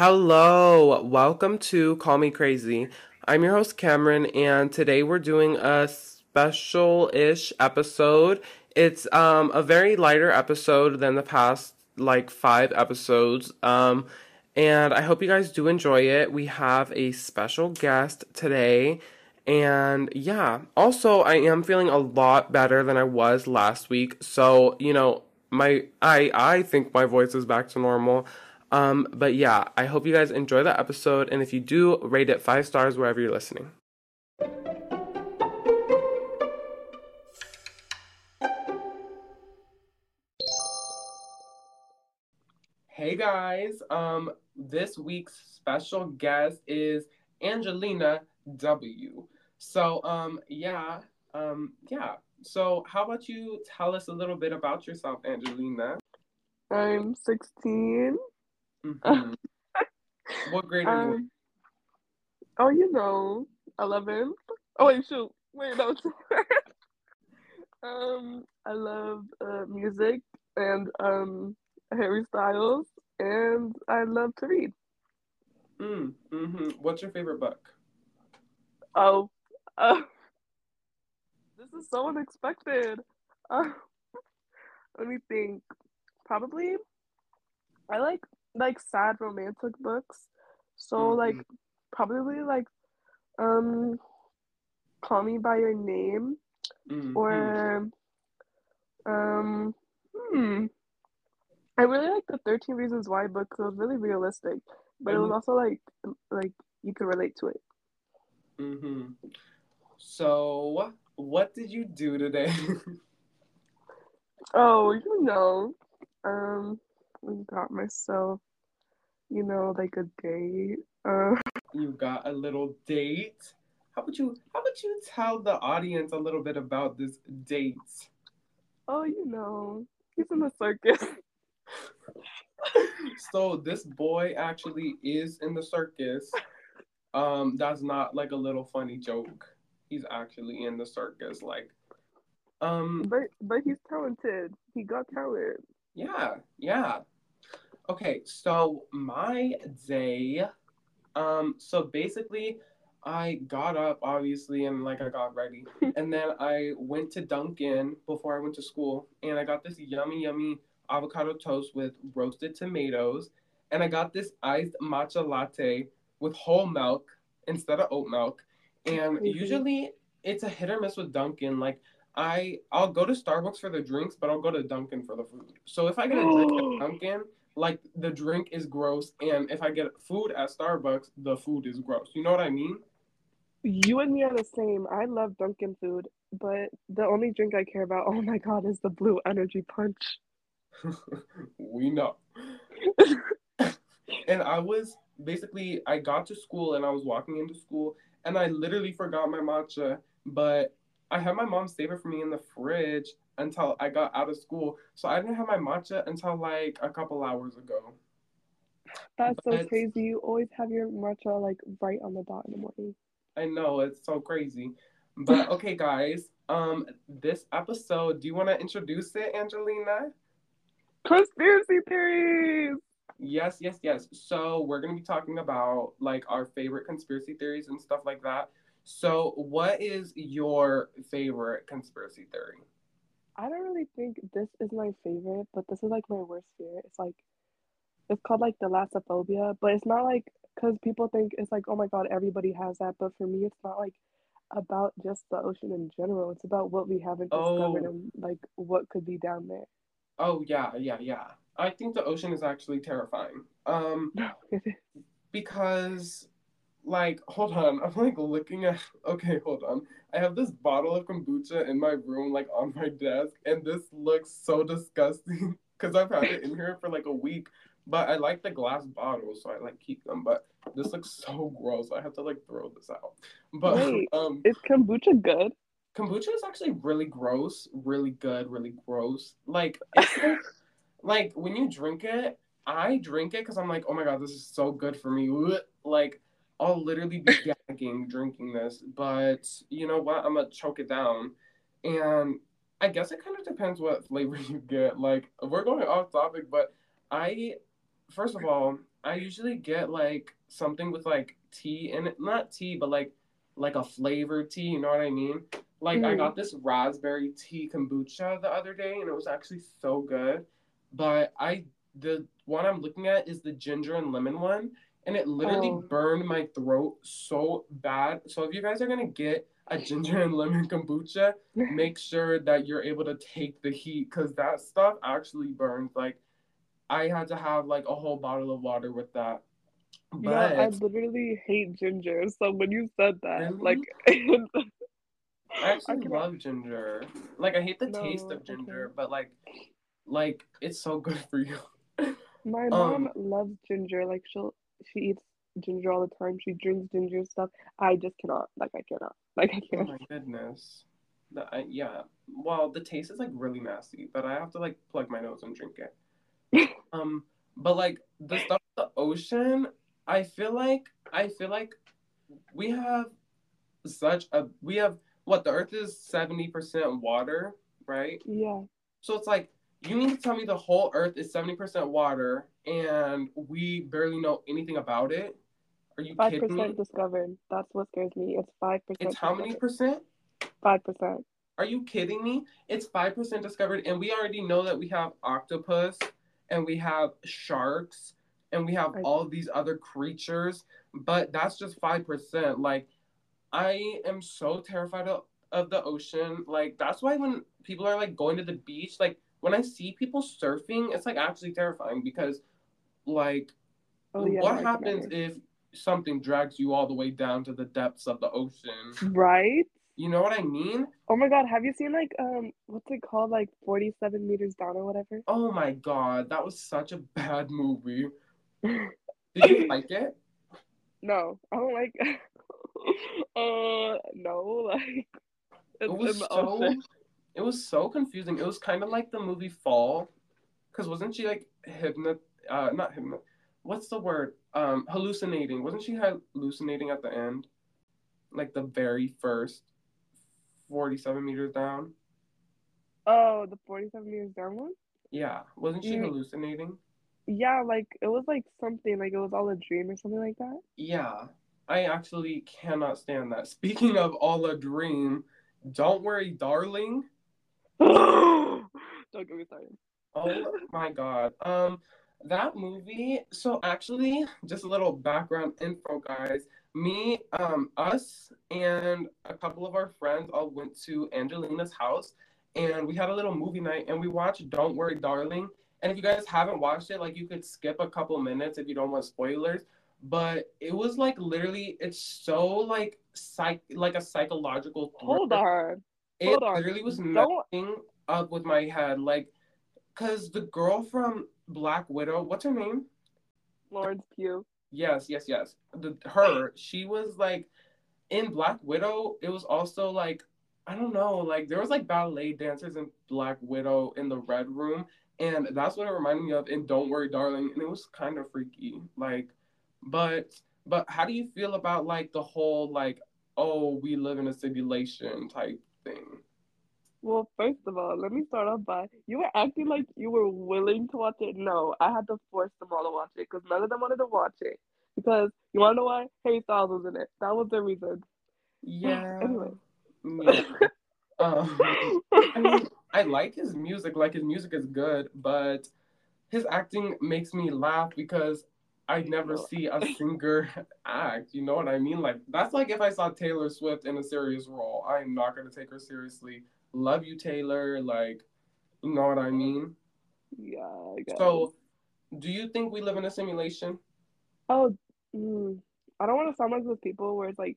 Hello, welcome to Call Me Crazy. I'm your host Cameron, and today we're doing a special-ish episode. It's um a very lighter episode than the past like five episodes. Um, and I hope you guys do enjoy it. We have a special guest today. And yeah, also I am feeling a lot better than I was last week. So, you know, my I I think my voice is back to normal. Um, but yeah, I hope you guys enjoy the episode, and if you do, rate it five stars wherever you're listening. Hey guys, um, this week's special guest is Angelina W. So, um, yeah, um, yeah. So, how about you tell us a little bit about yourself, Angelina? I'm 16. Mhm. what grade are you? Um, oh, you know, 11. Oh, wait, shoot. Wait, no. um, I love uh, music and um, Harry Styles, and I love to read. Mm, hmm What's your favorite book? Oh, uh, this is so unexpected. Uh, let me think. Probably, I like like sad romantic books. So like Mhm. probably like um Call Me by Your Name Mhm. or um hmm I really like the 13 Reasons Why book. it was really realistic, but it was Mhm. also like like you could relate to it. Mhm. So, what did you do today? Oh, you know, um, I got myself, you know, like a date. Uh, you got a little date. How about you? How about you tell the audience a little bit about this date? oh, you know, he's in the circus. so this boy actually is in the circus. Um, that's not like a little funny joke. He's actually in the circus. Like, um, But but he's talented. He got talent. yeah, yeah. Okay, so my day, um, so basically, I got up obviously and like I got ready, and then I went to Dunkin' before I went to school, and I got this yummy, yummy avocado toast with roasted tomatoes, and I got this iced matcha latte with whole milk instead of oat milk, and usually it's a hit or miss with Dunkin'. Like I, I'll go to Starbucks for the drinks, but I'll go to Dunkin' for the food. So if I get a drink at Dunkin', like the drink is gross, and if I get food at Starbucks, the food is gross. You know what I mean? You and me are the same. I love Dunkin' food, but the only drink I care about, oh my god, is the blue energy punch. we know. and I was basically I got to school and I was walking into school and I literally forgot my matcha, but I had my mom save it for me in the fridge until I got out of school. So I didn't have my matcha until like a couple hours ago. That's so But- crazy. You always have your matcha like right on the dot in the morning. I know it's so crazy. But okay guys, um this episode, do you want to introduce it, Angelina? Conspiracy theories. Yes, yes, yes. So we're gonna be talking about like our favorite conspiracy theories and stuff like that. So what is your favorite conspiracy theory? I don't really think this is my favorite, but this is like my worst fear. It's like it's called like the thalassophobia, but it's not like because people think it's like oh my god everybody has that, but for me it's not like about just the ocean in general. It's about what we haven't discovered Oh. and like what could be down there. Oh yeah, yeah, yeah. I think the ocean is actually terrifying. Um No, it is. because like hold on, I'm like looking at okay, hold on. I have this bottle of kombucha in my room like on my desk and this looks so disgusting cuz I've had it in here for like a week. But I like the glass bottles, so I like keep them. But this looks so gross. I have to like throw this out. But Wait. um Is kombucha good? kombucha is actually really gross, really good, really gross. Like it's like, like when you drink it, I drink it because I'm like, oh my god, this is so good for me. Like I'll literally be gagging drinking this, but you know what? I'm gonna choke it down, and I guess it kind of depends what flavor you get. Like we're going off topic, but I, first of all, I usually get like something with like tea in it, not tea, but like like a flavored tea. You know what I mean? Like I Mm. got this raspberry tea kombucha the other day, and it was actually so good. But I the one I'm looking at is the ginger and lemon one, and it literally Oh. burned my throat so bad. So if you guys are gonna get a ginger and lemon kombucha, make sure that you're able to take the heat because that stuff actually burns. Like I had to have like a whole bottle of water with that. Yeah, I literally hate ginger. So when you said that, Really? like, I actually cannot- love ginger. Like I hate the taste of ginger, but like like it's so good for you. My Um, mom loves ginger. Like she'll she eats ginger all the time. She drinks ginger stuff. I just cannot. Like I cannot. Like I Oh can't. Oh my goodness. The, I, yeah. Well, the taste is like really nasty, but I have to like plug my nose and drink it. um, but like the stuff the ocean, I feel like I feel like we have such a we have what the Earth is seventy percent water, right? Yeah. So it's like you mean to tell me the whole Earth is seventy percent water and we barely know anything about it? Are you Five kidding me? percent discovered. That's what scares me. It's five percent. It's how many percent? Five percent. Are you kidding me? It's 5% discovered, and we already know that we have octopus, and we have sharks, and we have I- all these other creatures, but that's just 5%. Like, I am so terrified of, of the ocean. Like, that's why when people are like going to the beach, like, when I see people surfing, it's like actually terrifying because, like, Oh yeah. what no, I can happens if something drags you all the way down to the depths of the ocean? Right? You know what I mean? Oh my god, have you seen like um what's it called? Like forty seven meters down or whatever? Oh my god, that was such a bad movie. Did you like it? No, I don't like uh no, like It was so. It was so confusing. It was kind of like the movie Fall, because wasn't she like hypnot uh not hypnot what's the word um hallucinating? Wasn't she hallucinating at the end, like the very first forty seven meters down? Oh, the forty seven meters down one? Yeah, wasn't she Mm. hallucinating? Yeah, like it was like something, like it was all a dream or something like that. Yeah, I actually cannot stand that. Speaking of all a dream, don't worry, darling. Don't get me started. Oh my god. Um that movie, so actually just a little background info guys. Me, um us and a couple of our friends all went to Angelina's house and we had a little movie night and we watched Don't Worry Darling. And if you guys haven't watched it, like you could skip a couple minutes if you don't want spoilers. But it was like literally it's so like psych like a psychological Hold on. It hold on. literally was Don't- messing up with my head. Like Cause the girl from Black Widow, what's her name? Florence Pugh. Yes, yes, yes. The her, she was like in Black Widow. It was also like I don't know, like there was like ballet dancers in Black Widow in the red room, and that's what it reminded me of in Don't Worry, Darling, and it was kind of freaky. Like, but but how do you feel about like the whole like oh we live in a simulation type thing? Well, first of all, let me start off by you were acting like you were willing to watch it. No, I had to force them all to watch it because none of them wanted to watch it. Because you want to know why? Harry Styles was in it. That was the reason. Yeah. Anyway. Yeah. Um, I mean, I like his music. Like his music is good, but his acting makes me laugh because I never see a singer act. You know what I mean? Like that's like if I saw Taylor Swift in a serious role, I'm not gonna take her seriously. Love you, Taylor. Like, you know what I mean? yeah, I. So, do you think we live in a simulation? oh, mm, I don't want to sound like those people where it's like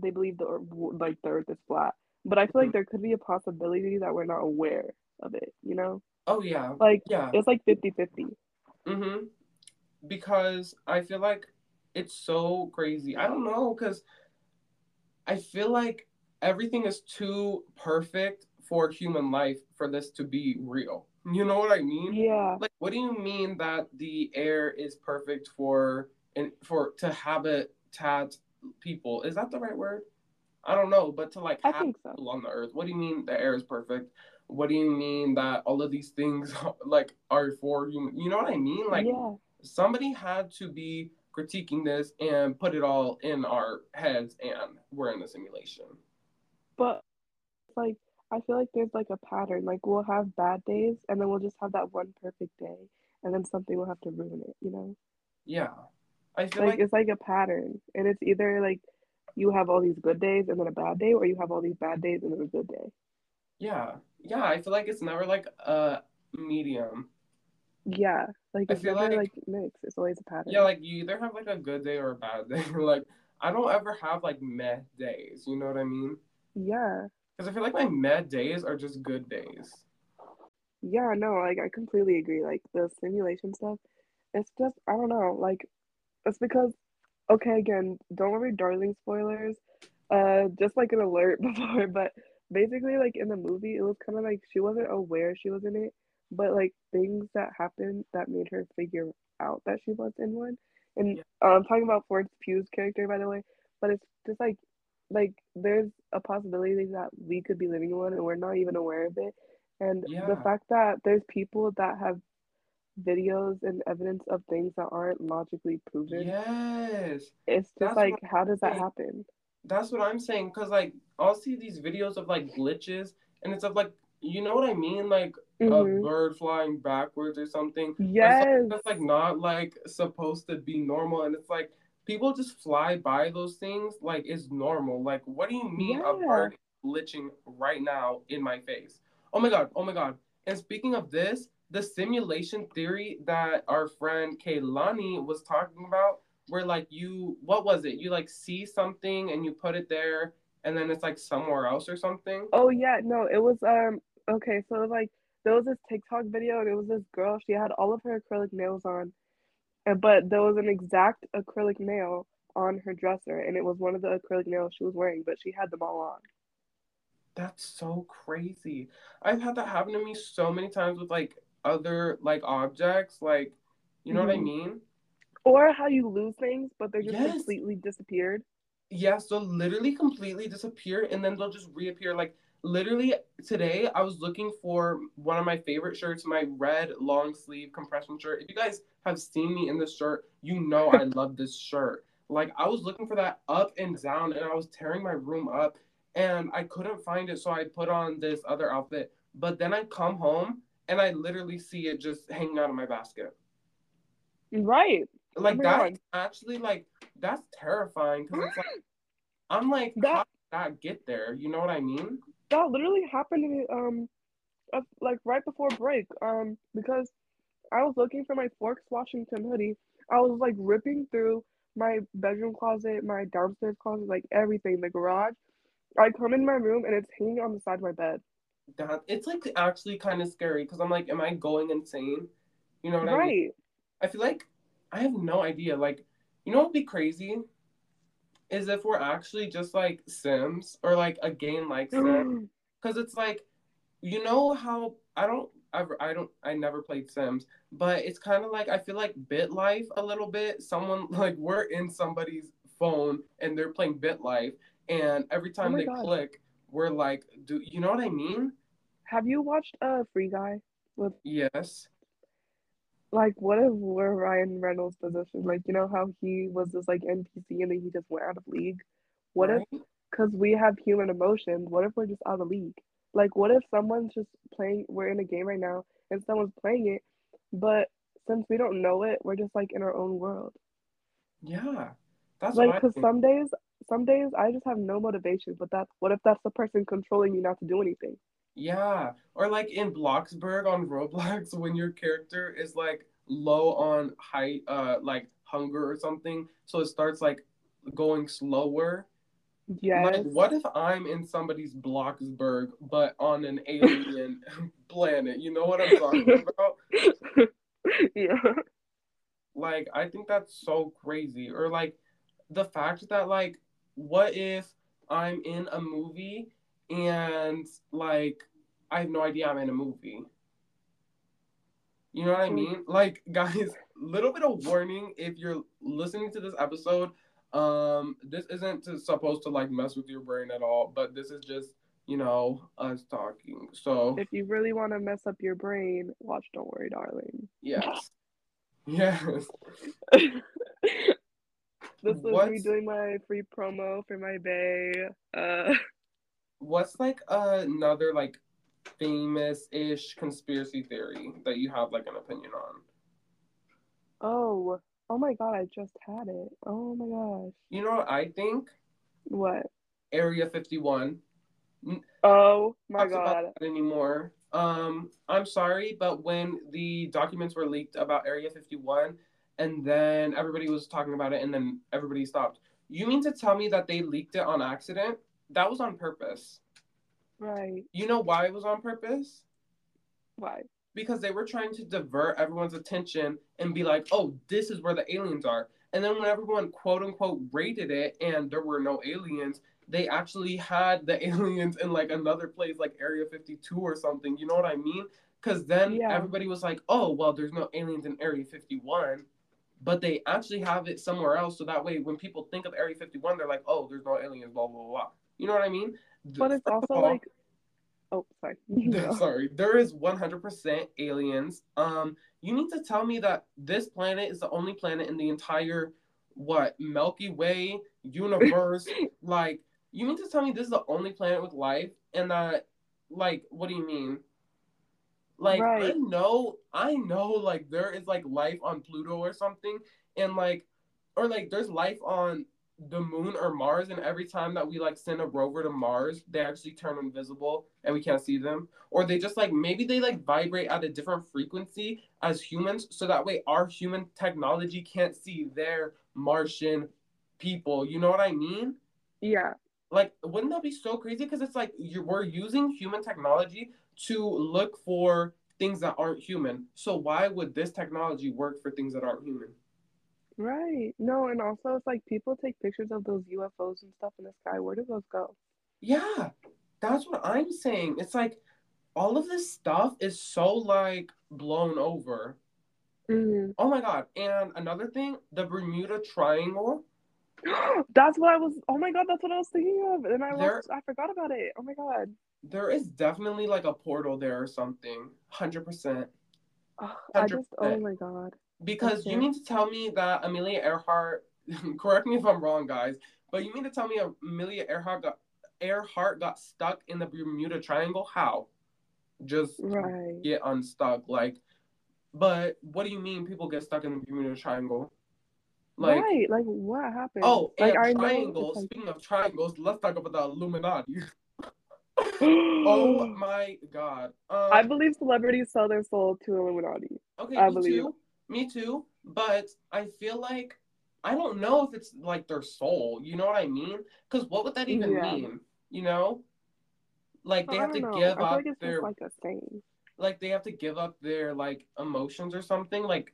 they believe the earth, like the earth is flat, but I feel like there could be a possibility that we're not aware of it. You know, Oh yeah, like yeah. it's like 50-50. Mm-hmm. Because I feel like it's so crazy. I don't know, because I feel like everything is too perfect for human life for this to be real. You know what I mean? Yeah. Like, what do you mean that the air is perfect for and for to habitat people? Is that the right word? I don't know, but to like I have so. people on the earth. What do you mean the air is perfect? What do you mean that all of these things like are for human? You know what I mean? Like yeah. Somebody had to be critiquing this and put it all in our heads, and we're in the simulation. But like I feel like there's like a pattern. Like we'll have bad days and then we'll just have that one perfect day and then something will have to ruin it, you know? Yeah. I feel Like like, it's like a pattern. And it's either like you have all these good days and then a bad day or you have all these bad days and then a good day. yeah. Yeah, I feel like it's never like a medium. Yeah. Like I it's never like- like mixed. It's always a pattern. Yeah, like you either have like a good day or a bad day. like I don't ever have like meh days. You know what I mean? Yeah. Because I feel like my meh days are just good days. Yeah, no, like I completely agree. Like the simulation stuff, it's just I don't know, like it's because okay, again, don't worry, darling spoilers. Uh just like an alert before, but basically like in the movie it was kind of like she wasn't aware she was in it, but like things that happened that made her figure out that she was in one. And Yeah. uh, I'm talking about Florence Pugh's character by the way, but it's just like like there's a possibility that we could be living in one and we're not even aware of it. And the fact that there's people that have videos and evidence of things that aren't logically proven, Yes. it's just That's like, how does that happen? That's what I'm saying. Cause like I'll see these videos of like glitches and it's of like you know what I mean? Like a Mhm. bird flying backwards or something. Or Yes. something that's like not like supposed to be normal and it's like people just fly by those things like it's normal. Like what do you mean a Yeah. bird glitching right now in my face? Oh my god, oh my god. And speaking of this, the simulation theory that our friend Kaylani was talking about, where like you what was it? You like see something and you put it there and then it's like somewhere else or something. Oh yeah, no, it was um okay, so it was like there was this TikTok video and it was this girl, she had all of her acrylic nails on, and but there was an exact acrylic nail on her dresser and it was one of the acrylic nails she was wearing, but she had them all on. That's so crazy. I've had that happen to me so many times with like other like objects, like you know what I Mhm. mean? Or how you lose things, but they're just Yes. completely disappeared. Yes, they'll literally completely disappear and then they'll just reappear. Like literally today I was looking for one of my favorite shirts, my red long sleeve compression shirt. If you guys have seen me in this shirt, you know I love this shirt. Like I was looking for that up and down and I was tearing my room up and I couldn't find it, so I put on this other outfit. But then I come home and I literally see it just hanging out of my basket. Right. Like Oh that's God. actually like that's terrifying because it's like I'm like That- how did that get there? You know what I mean? That literally happened to me, um, like right before break, um, because I was looking for my Forks Washington hoodie. I was like ripping through my bedroom closet, my downstairs closet, like everything, the garage. I come in my room and it's hanging on the side of my bed. That it's like actually kind of scary because I'm like, am I going insane? You know what I mean? Right. I feel like I have no idea. Like, you know what would be crazy? Is if we're actually just like Sims or like a game like Sims. Because it's like, you know how I don't ever, I don't, I never played Sims, but it's kind of like I feel like Bit Life a little bit. Someone like we're in somebody's phone and they're playing Bit Life, and every time Oh they God. click, we're like, do you know what I mean? Have you watched uh Free Guy? With Yes. Like, what if we're Ryan Reynolds' position? Like, you know how he was this like NPC and then he just went out of league. What if because we have human emotions, what if we're just out of league? Like, what if someone's just playing, we're in a game right now and someone's playing it, but since we don't know it, we're just like in our own world. Yeah. That's Like, because some days, some days I just have no motivation, but that's what if that's the person controlling you not to do anything? Yeah. Or like in Bloxburg on Roblox when your character is like low on height, uh, like hunger or something, so it starts like going slower. Yeah. Like, what if I'm in somebody's Bloxburg, but on an alien planet? You know what I'm talking about? yeah. Like, I think that's so crazy. Or like the fact that like, what if I'm in a movie and like I have no idea I'm in a movie? You know what I Mm. mean? Like, guys, little bit of warning if you're listening to this episode. Um, this isn't to, supposed to like mess with your brain at all, but this is just you know us talking. So If you really want to mess up your brain, watch Don't Worry, Darling. yes, Yes. this is me doing my free promo for my bay. Uh, What's like another like famous-ish conspiracy theory that you have like an opinion on? oh, oh my god, I just had it. Oh my gosh. You know what I think? What? Area 51. Oh my god. anymore. Um, I'm sorry, but when the documents were leaked about Area 51, and then everybody was talking about it, and then everybody stopped. You mean to tell me that they leaked it on accident? That was on purpose. Right. You know why it was on purpose? Why? Because they were trying to divert everyone's attention and be like, oh, this is where the aliens are. And then when everyone quote unquote rated it and there were no aliens, they actually had the aliens in like another place, like Area 52 or something. You know what I mean? Because then Yeah. everybody was like, oh, well, there's no aliens in Area 51. But they actually have it somewhere else. So that way, when people think of Area 51, they're like, oh, there's no aliens, blah, blah, blah. You know what I mean? But it's also all- like. Oh, sorry. No. Sorry, there is 100% aliens. Um, you need to tell me that this planet is the only planet in the entire what Milky Way universe. like, you mean to tell me this is the only planet with life, and that, like, what do you mean? Like, I know, I know, like, there is like life on Pluto or something, and like, or like, there's life on the moon or Mars, and every time that we like send a rover to Mars, they actually turn invisible and we can't see them. Or they just like maybe they like vibrate at a different frequency as humans, so that way our human technology can't see their Martian people. You know what I mean? Yeah. Like, wouldn't that be so crazy? Because it's like you we're using human technology to look for things that aren't human. So why would this technology work for things that aren't human? Right. No, and also it's like people take pictures of those UFOs and stuff in the sky. Where do those go? Yeah, that's what I'm saying. It's like all of this stuff is so like blown over. Mhm. Oh my god. And another thing, the Bermuda Triangle. That's what I was. Oh my god, that's what I was thinking of, and I There- lost, I forgot about it. Oh my god. There is definitely like a portal there or something. 100%. Ugh, I just. Oh my god. Because you mean to tell me that Amelia Earhart, correct me if I'm wrong, guys, but you mean to tell me Amelia Earhart got Earhart got stuck in the Bermuda Triangle? How? Just Right. get unstuck, like. But what do you mean people get stuck in the Bermuda Triangle? Like, right. Like what happened? oh, like and triangles. it's Speaking of triangles, let's talk about the Illuminati. oh my god. Um, I believe celebrities sell their soul to Illuminati. Okay, I believe. too. Me too. But I feel like I don't know if it's like their soul. You know what I mean? Because what would that even Yeah. mean? You know, like they I have to know. give up like their like a saying. like they have to give up their like emotions or something like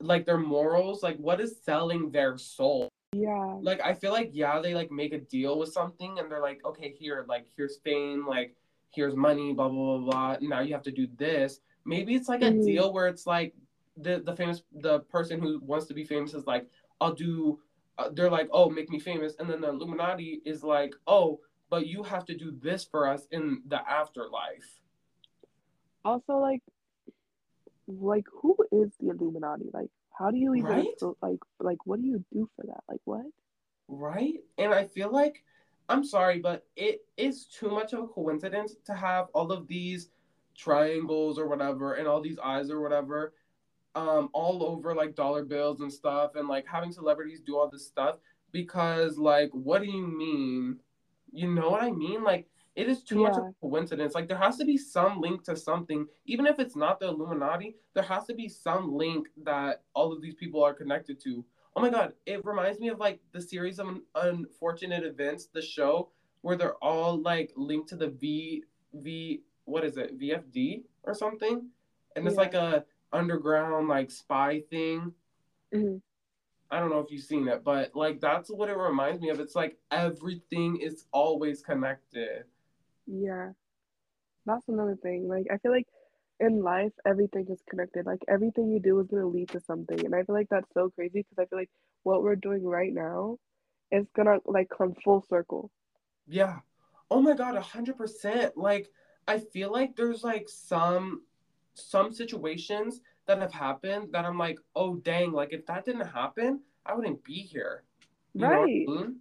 like their morals. Like what is selling their soul? Yeah. Like I feel like yeah, they like make a deal with something and they're like, okay, here, like here's fame, like here's money, blah blah blah blah. Now you have to do this. Maybe it's like a Mhm. deal where it's like the the famous the person who wants to be famous is like, I'll do. Uh, they're like, oh, make me famous, and then the Illuminati is like, oh, but you have to do this for us in the afterlife. Also, like, like who is the Illuminati? Like, how do you even Right? so- like like what do you do for that? Like what? Right? And I feel like, I'm sorry, but it is too much of a coincidence to have all of these triangles or whatever and all these eyes or whatever um all over like dollar bills and stuff and like having celebrities do all this stuff because like what do you mean? You know what i mean? Like it is too much of a coincidence. Like there has to be some link to something. Even if it's not the illuminati there has to be some link that all of these people are connected to. Oh my god it reminds me of like the series of unfortunate events the show where they're all like linked to the v v what is it? Vfd or something? And it's like a underground like spy thing Mhm. i don't know if you've seen it but like that's what it reminds me of it's like everything is always connected Yeah. That's another thing. Like I feel like in life everything is connected. Like everything you do is gonna lead to something. And I feel like that's so crazy because I feel like what we're doing right now is gonna like come full circle. Yeah. Oh my god, a hundred percent. Like I feel like there's like some some situations that have happened that I'm like, oh dang, like if that didn't happen, I wouldn't be here. You right. I mean?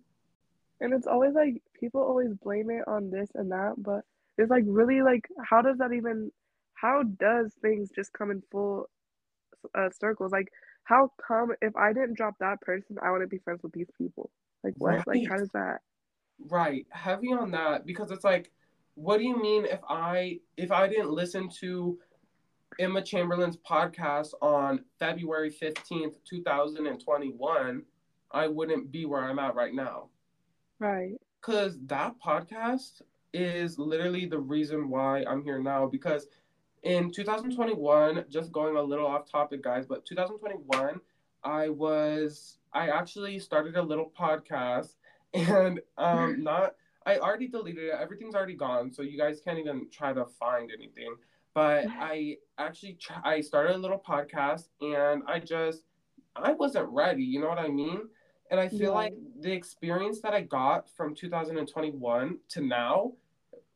And it's always like people always blame it on this and that, but it's like really like how does that even how does things just come in full uh, circles? Like how come if I didn't drop that person, I wouldn't be friends with these people? Like what? Right. Like how does that? Right. Heavy on that because it's like, what do you mean if I if I didn't listen to Emma Chamberlain's podcast on February 15th, 2021, I wouldn't be where I'm at right now. Right. Cause that podcast is literally the reason why I'm here now because in 2021, just going a little off topic, guys, but 2021, I was I actually started a little podcast and um not I already deleted it. Everything's already gone, so you guys can't even try to find anything. But I actually tr- I started a little podcast and I just I wasn't ready, you know what I mean? And I feel Yeah. like the experience that I got from 2021 to now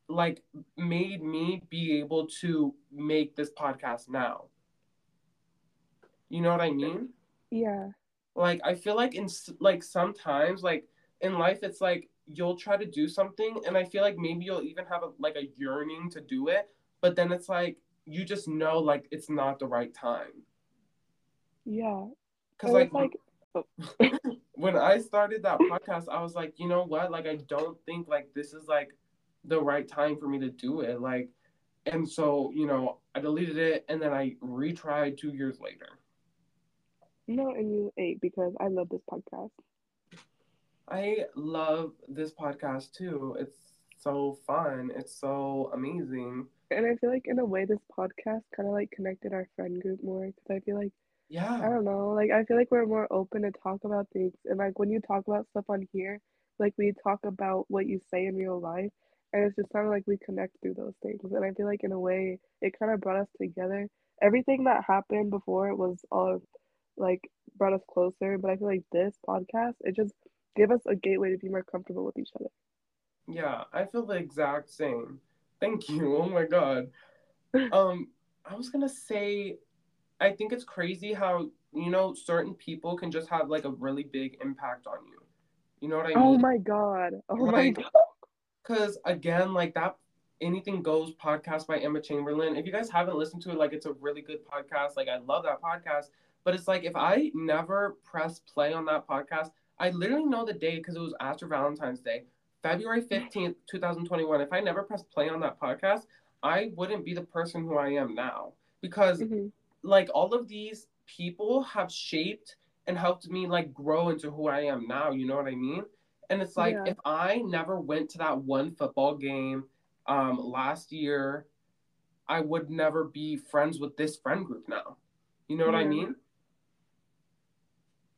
like made me be able to make this podcast now. You know what I mean? Yeah. Like I feel like in like sometimes like in life it's like you'll try to do something and I feel like maybe you'll even have a, like a yearning to do it, but then it's like you just know like it's not the right time. Yeah. Cuz like, like oh. when I started that podcast, I was like, you know what? Like, I don't think like this is like the right time for me to do it. Like, and so you know, I deleted it and then I retried two years later. no, and you ate because I love this podcast. I love this podcast too. It's so fun. It's so amazing. And I feel like in a way this podcast kind of like connected our friend group more because I feel like yeah I don't know, like I feel like we're more open to talk about things and like when you talk about stuff on here, like we talk about what you say in real life and it's just kind of like we connect through those things and I feel like in a way it kind of brought us together. Everything that happened before it was all like brought us closer, but I feel like this podcast it just gave us a gateway to be more comfortable with each other. yeah. I feel the exact same. Thank you. Oh my god. Um, I was gonna say, I think it's crazy how you know certain people can just have like a really big impact on you. You know what I mean? Oh my god. Oh my god. Because again, like that Anything Goes podcast by Emma Chamberlain. If you guys haven't listened to it, like it's a really good podcast. Like I love that podcast. But it's like if I never press play on that podcast, I literally know the day because it was after Valentine's Day, February 15th, 2021. If I never pressed play on that podcast, I wouldn't be the person who I am now. Because Mhm. like all of these people have shaped and helped me like grow into who I am now. You know what I mean? And it's like Yeah. if I never went to that one football game um, last year, I would never be friends with this friend group now. You know what I mean?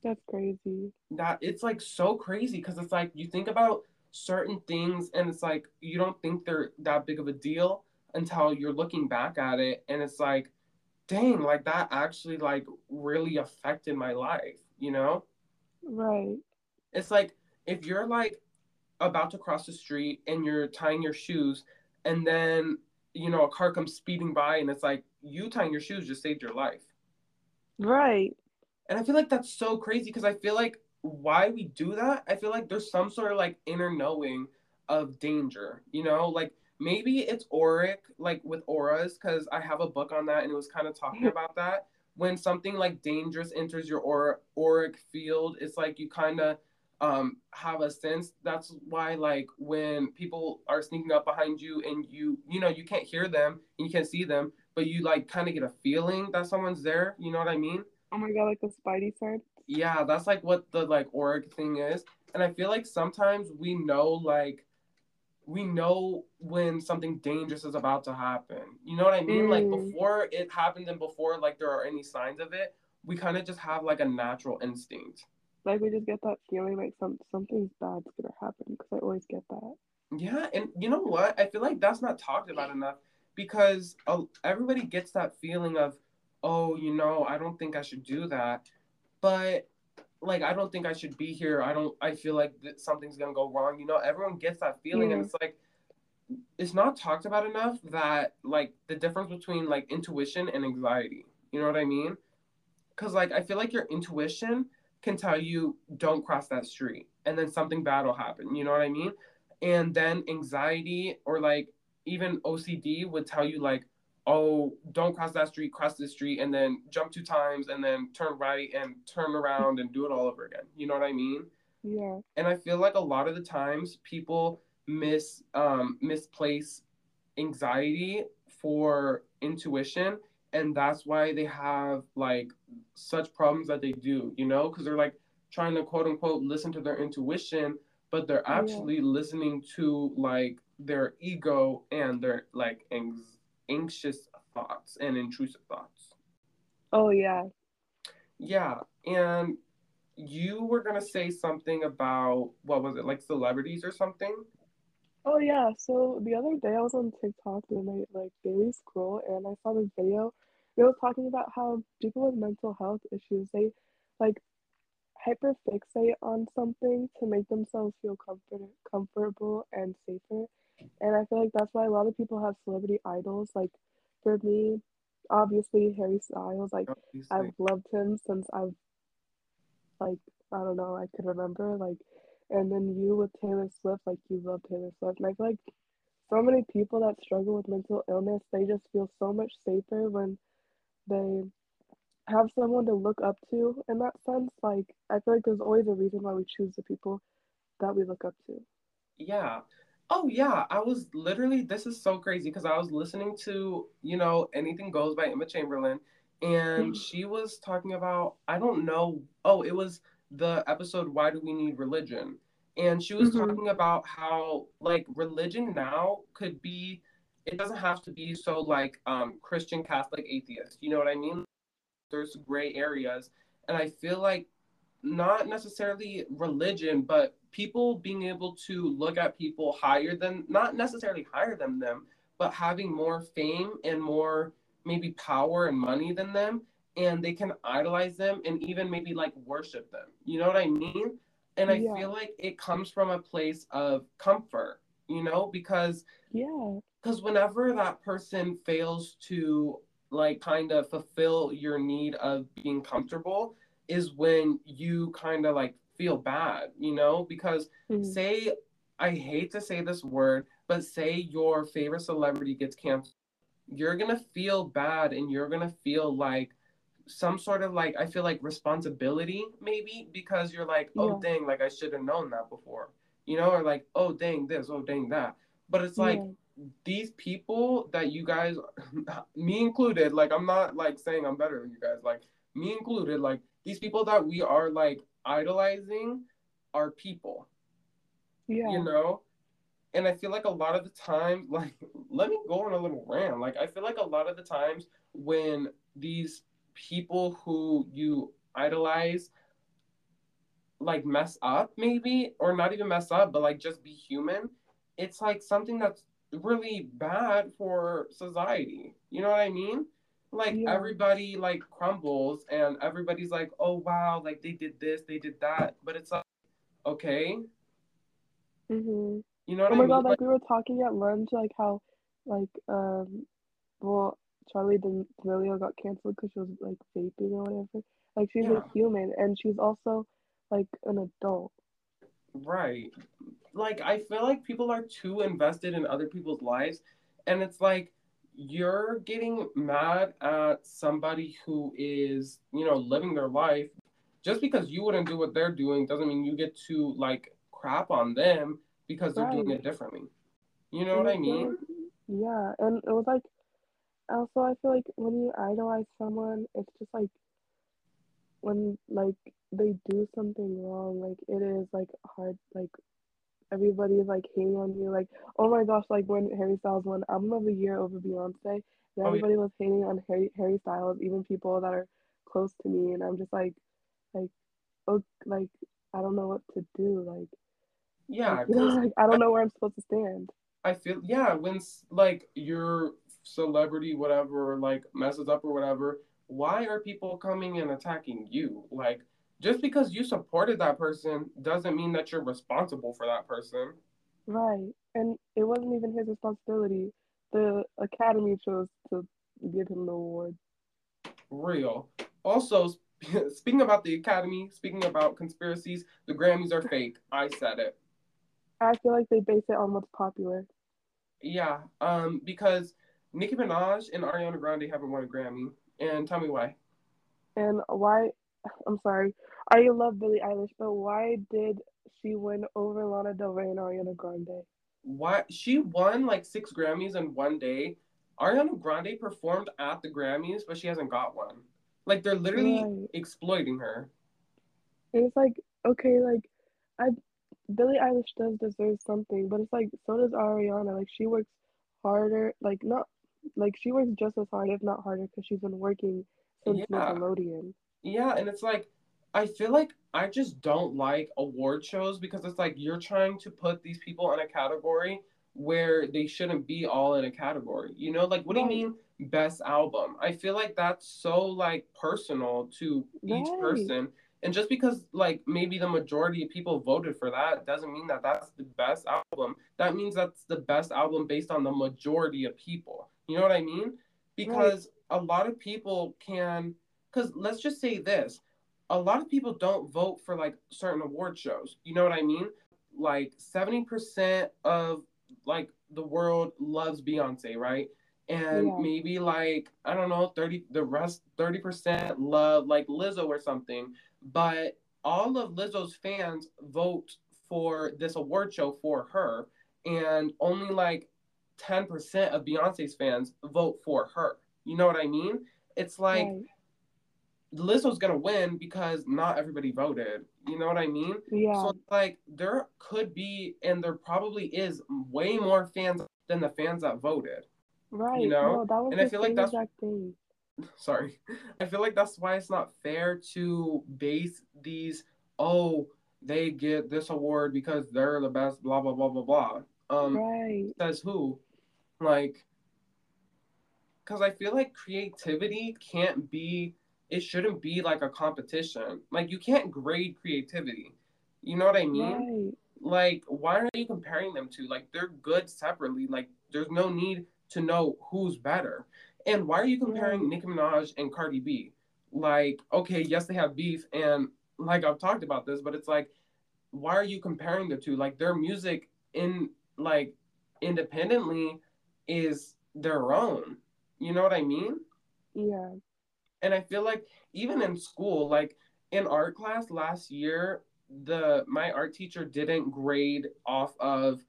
That's crazy. That it's like so crazy because it's like you think about certain things and it's like you don't think they're that big of a deal until you're looking back at it and it's like dang like that actually like really affected my life you know Right. it's like if you're like about to cross the street and you're tying your shoes and then you know a car comes speeding by and it's like you tying your shoes just saved your life Right. and i feel like that's so crazy because i feel like why we do that i feel like there's some sort of like inner knowing of danger you know? Like maybe it's auric like with auras because i have a book on that and it was kind of talking about that. When something like dangerous enters your aura, auric field it's like you kind of um have a sense. That's why like when people are sneaking up behind you and you you know you can't hear them and you can't see them but you like kind of get a feeling that someone's there you know what i mean? Oh my god, like the Spidey sense. Yeah that's like what the like auric thing is and i feel like sometimes we know like we know when something dangerous is about to happen you know what i mean like Mm. before it happens and before like there are any signs of it we kind of just have like a natural instinct Like we just get that feeling like some something's bad's gonna happen because I always get that. Yeah, and you know what? I feel like that's not talked about enough because uh, everybody gets that feeling of, oh, you know, I don't think I should do that, but like I don't think I should be here. I don't. I feel like that something's gonna go wrong. You know, everyone gets that feeling, and mm. it's like it's not talked about enough that like the difference between like intuition and anxiety. You know what I mean? Because, like, I feel like your intuition can tell you, don't cross that street. And then something bad will happen. You know what I mean? And then anxiety or like even OCD would tell you, like, oh, don't cross that street, cross this street, and then jump two times and then turn right and turn around and do it all over again. You know what I mean? Yeah. And I feel like a lot of the times people miss um misplace anxiety for intuition and that's why they have like such problems that they do you know because they're like trying to quote unquote listen to their intuition but they're actually yeah. listening to like their ego and their like ang- anxious thoughts and intrusive thoughts oh yeah yeah and you were gonna say something about what was it like celebrities or something Oh yeah, so the other day I was on TikTok doing my like daily scroll and I saw this video. It was talking about how people with mental health issues they like hyperfixate on something to make themselves feel comfort comfortable and safer. And I feel like that's why a lot of people have celebrity idols. Like for me, obviously Harry Styles. Like obviously. I've loved him since I've like I don't know I could remember like and then you with Taylor Swift, like you love Taylor Swift. And I feel like so many people that struggle with mental illness, they just feel so much safer when they have someone to look up to in that sense. Like I feel like there's always a reason why we choose the people that we look up to. Yeah. Oh yeah, I was literally this is so crazy because I was listening to, you know, Anything Goes by Emma Chamberlain and she was talking about I don't know. Oh, it was the episode why do we need religion and she was mm-hmm. talking about how like religion now could be it doesn't have to be so like um christian catholic atheist you know what i mean there's gray areas and i feel like not necessarily religion but people being able to look at people higher than not necessarily higher than them but having more fame and more maybe power and money than them and they can idolize them and even maybe like worship them. You know what I mean? And I yeah. feel like it comes from a place of comfort, you know, because yeah, because whenever that person fails to like kind of fulfill your need of being comfortable is when you kind of like feel bad, you know, because mm-hmm. say I hate to say this word, but say your favorite celebrity gets canceled, you're going to feel bad and you're going to feel like some sort of like I feel like responsibility maybe because you're like oh yeah. dang like I should have known that before you know or like oh dang this oh dang that but it's like yeah. these people that you guys me included like I'm not like saying I'm better than you guys like me included like these people that we are like idolizing are people yeah. you know? And I feel like a lot of the time like let me go on a little rant. Like I feel like a lot of the times when these people who you idolize like mess up maybe or not even mess up but like just be human it's like something that's really bad for society. You know what i mean like yeah. everybody like crumbles and everybody's like oh wow like they did this they did that but it's like okay mm-hmm. you know what oh I my mean? god like, like we were talking at lunch like how like um well Charli D'Amelio got canceled because she was like vaping or whatever. Like she's yeah. a human and she's also like an adult. Right. Like I feel like people are too invested in other people's lives and it's like you're getting mad at somebody who is, you know, living their life just because you wouldn't do what they're doing doesn't mean you get to like crap on them because they're right. doing it differently. You know and what I mean? yeah, and it was like also I feel like when you idolize someone, it's just like when like they do something wrong, like it is like hard, like everybody's like hating on you, like oh my gosh, like when Harry Styles won Album of the Year over Beyonce, and oh, everybody yeah. was hating on Harry Harry Styles, even people that are close to me, and I'm just like, like, oh, like I don't know what to do, like, yeah, like, know, like I don't know where I'm supposed to stand. I feel yeah, when like you're celebrity, whatever, like messes up or whatever, why are people coming and attacking you? Like, just because you supported that person doesn't mean that you're responsible for that person. Right. And it wasn't even his responsibility. The academy chose to give him the award. Real. Also, speaking about the Academy, speaking about conspiracies, the Grammys are fake. I said it. I feel like they base it on what's popular. Yeah, um, because Nicki Minaj and Ariana Grande haven't won a Grammy, and tell me why. And why? I'm sorry. I love Billie Eilish, but why did she win over Lana Del Rey and Ariana Grande? Why she won like six Grammys in one day. Ariana Grande performed at the Grammys, but she hasn't got one. Like they're literally Right. exploiting her. It's like, okay, like I Billie Eilish does deserve something, but it's like so does Ariana. Like she works harder, like not like she works just as hard, if not harder, because she's been working since Yeah. Nickelodeon. Yeah, and it's like I feel like I just don't like award shows because it's like you're trying to put these people in a category where they shouldn't be all in a category. You know, like what do you mean best album? I feel like that's so like personal to each person. And just because like maybe the majority of people voted for that doesn't mean that that's the best album. That means that's the best album based on the majority of people. You know what I mean? Because a lot of people can because let's just say this a lot of people don't vote for like certain award shows. You know what i mean? Like 70% of like the world loves beyonce right? And Yeah. maybe like i don't know 30 the rest 30% love like lizzo or something. But all of lizzo's fans vote for this award show for her. And only like 10% of beyonce's fans vote for her. You know what i mean? It's like Right. Lizzo's gonna win because not everybody voted. You know what I mean? Yeah. So it's like there could be, and there probably is way more fans than the fans that voted. right. you know? No, that was And I feel like that's- thing. Sorry, I feel like that's why it's not fair to base these. Oh, they get this award because they're the best. Blah blah blah blah blah. Um, Right. says who? Like, because I feel like creativity can't be, it shouldn't be like a competition. Like, you can't grade creativity. You know what I mean? Right. Like, why are you comparing them to? Like, they're good separately. Like, there's no need to know who's better. And why are you comparing Right. Nicki Minaj and Cardi B? Like, okay, yes, they have beef, and like I've talked about this, but it's like, why are you comparing the two? Like, their music in like independently is their own. You know what I mean? Yeah. And I feel like even in school, like in art class last year, the my art teacher didn't grade off of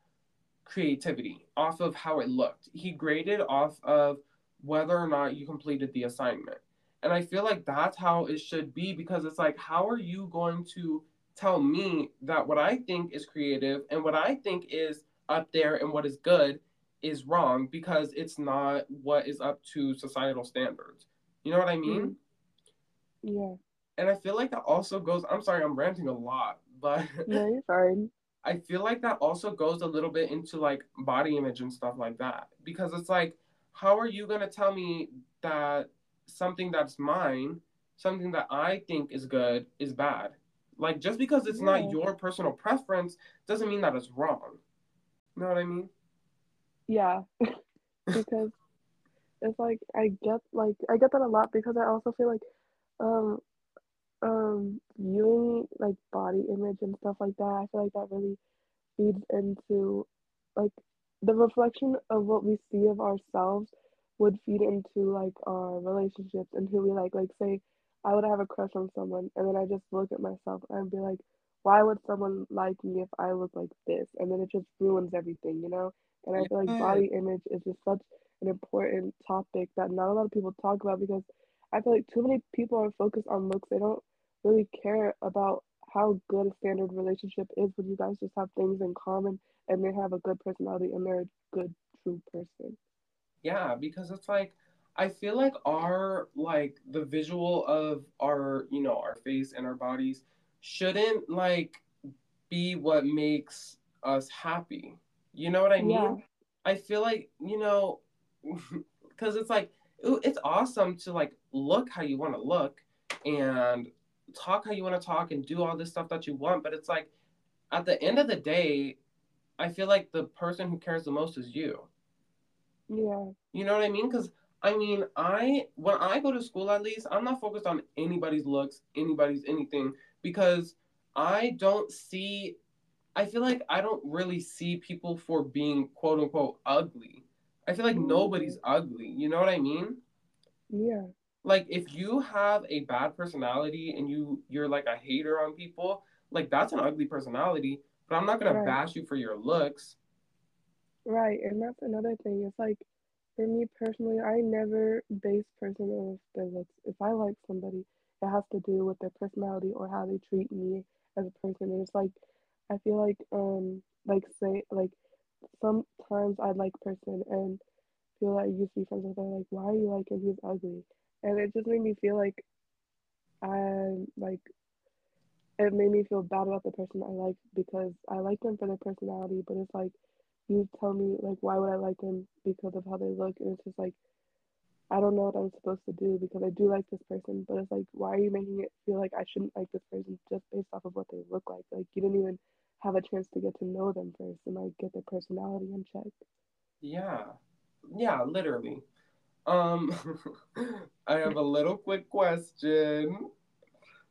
creativity, off of how it looked. He graded off of whether or not you completed the assignment. And I feel like that's how it should be because it's like, how are you going to tell me that what I think is creative and what I think is up there and what is good is wrong because it's not what is up to societal standards? You know what I mean? Mm-hmm. Yeah. And I feel like that also goes, I'm sorry, I'm ranting a lot, but No, you're fine. I feel like that also goes a little bit into like body image and stuff like that. Because it's like, how are you going to tell me that something that's mine, something that I think is good, is bad? Like, just because it's Yeah. not your personal preference doesn't mean that it's wrong. You know what I mean? Yeah. because it's like I get like I get that a lot because I also feel like um um viewing like body image and stuff like that, I feel like that really feeds into like the reflection of what we see of ourselves would feed into like our relationships and who we like. Like say I would have a crush on someone and then I just look at myself and I'd be like, why would someone like me if I look like this? And then it just ruins everything, you know? And I feel like body image is just such an important topic that not a lot of people talk about because I feel like too many people are focused on looks. They don't really care about how good a standard relationship is when you guys just have things in common and they have a good personality and they're a good true person. Yeah, because it's like I feel like our like the visual of our, you know, our face and our bodies shouldn't like be what makes us happy. You know what I mean? Yeah. I feel like, you know, cuz it's like it's awesome to like look how you want to look and talk how you want to talk and do all this stuff that you want, but it's like at the end of the day, I feel like the person who cares the most is you. Yeah. You know what I mean? Because I mean, I when I go to school at least, I'm not focused on anybody's looks, anybody's anything because I don't see I feel like I don't really see people for being quote unquote ugly. I feel like nobody's ugly. You know what I mean? Yeah. Like if you have a bad personality and you you're like a hater on people, like that's an ugly personality, but I'm not going Right. to bash you for your looks. Right, and that's another thing. It's like for me personally, I never base person off their looks. If I like somebody, it has to do with their personality or how they treat me as a person. And it's like I feel like um like say like sometimes I like person and feel like you see friends with her like why are you like him? He's ugly. And it just made me feel like I'm like it made me feel bad about the person I like because I like them for their personality, but it's like you tell me like why would I like them because of how they look and it's just like I don't know what I'm supposed to do because I do like this person, but it's like why are you making it feel like I shouldn't like this person just based off of what they look like? Like you didn't even have a chance to get to know them first and like get their personality in check. Yeah. Yeah, literally. Um I have a little quick question.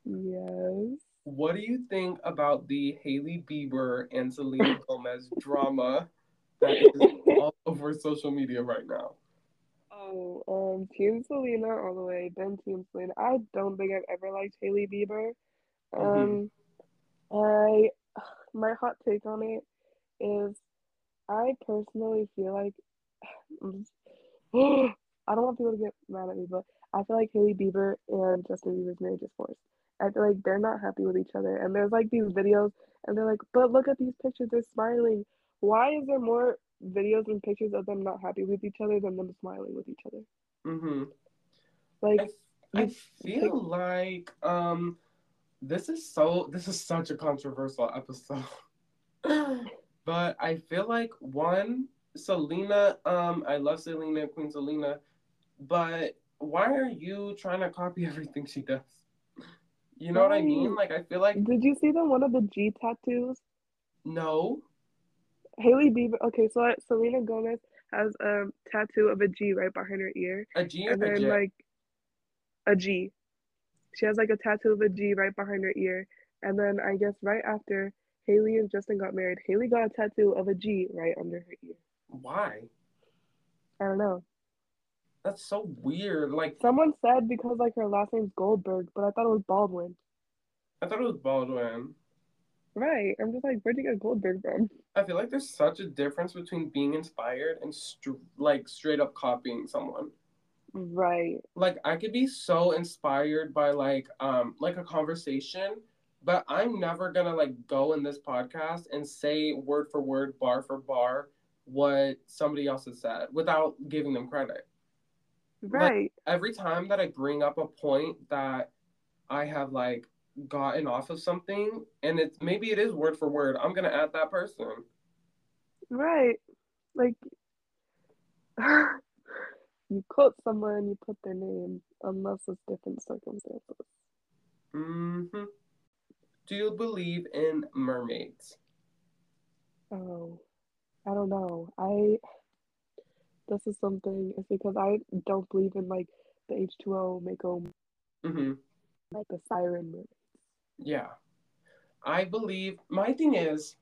Yes. What do you think about the Hailey Bieber and Selena Gomez drama that is all over social media right now? Oh, um, Team Selena all the way. Then Team Selena. I don't think I've ever liked Hailey Bieber. Um, I my hot take on it is I personally feel like just- I don't want people to get mad at me, but I feel like Hailey Bieber and Justin Bieber's marriage is forced. I feel like they're not happy with each other, and there's like these videos, and they're like, "But look at these pictures, they're smiling. Why is there more videos and pictures of them not happy with each other than them smiling with each other?" Mm-hmm. Like, I, I feel take- like um this is so this is such a controversial episode. but I feel like one, Selena, um, I love Selena, Queen Selena, but why are you trying to copy everything she does? You know what I mean? Like I feel like did you see the one of the G tattoos? no. Hailey Bieber. Okay, so Selena Gomez has a tattoo of a G right behind her ear, A G and then like a G. She has like a tattoo of a G right behind her ear, and then I guess right after Hailey and Justin got married, Hailey got a tattoo of a G right under her ear. Why? I don't know. That's so weird. Like Someone said because like her last name's Goldberg, but I thought it was Baldwin. I thought it was Baldwin. Right. I'm just like, where'd you get Goldberg from? I feel like there's such a difference between being inspired and str- like straight up copying someone. Right. Like I could be so inspired by like um like a conversation, but I'm never gonna like go in this podcast and say word for word, bar for bar, what somebody else has said without giving them credit. Right. Every time that I bring up a point that I have like gotten off of something and it's maybe it is word for word, I'm gonna add that person. Right. Like you quote someone, you put their name, unless it's different circumstances. hmm Do you believe in mermaids? Oh, I don't know. I this is something. It's because I don't believe in like the H two O Mako hmm like the siren movie. Yeah. I believe my thing is,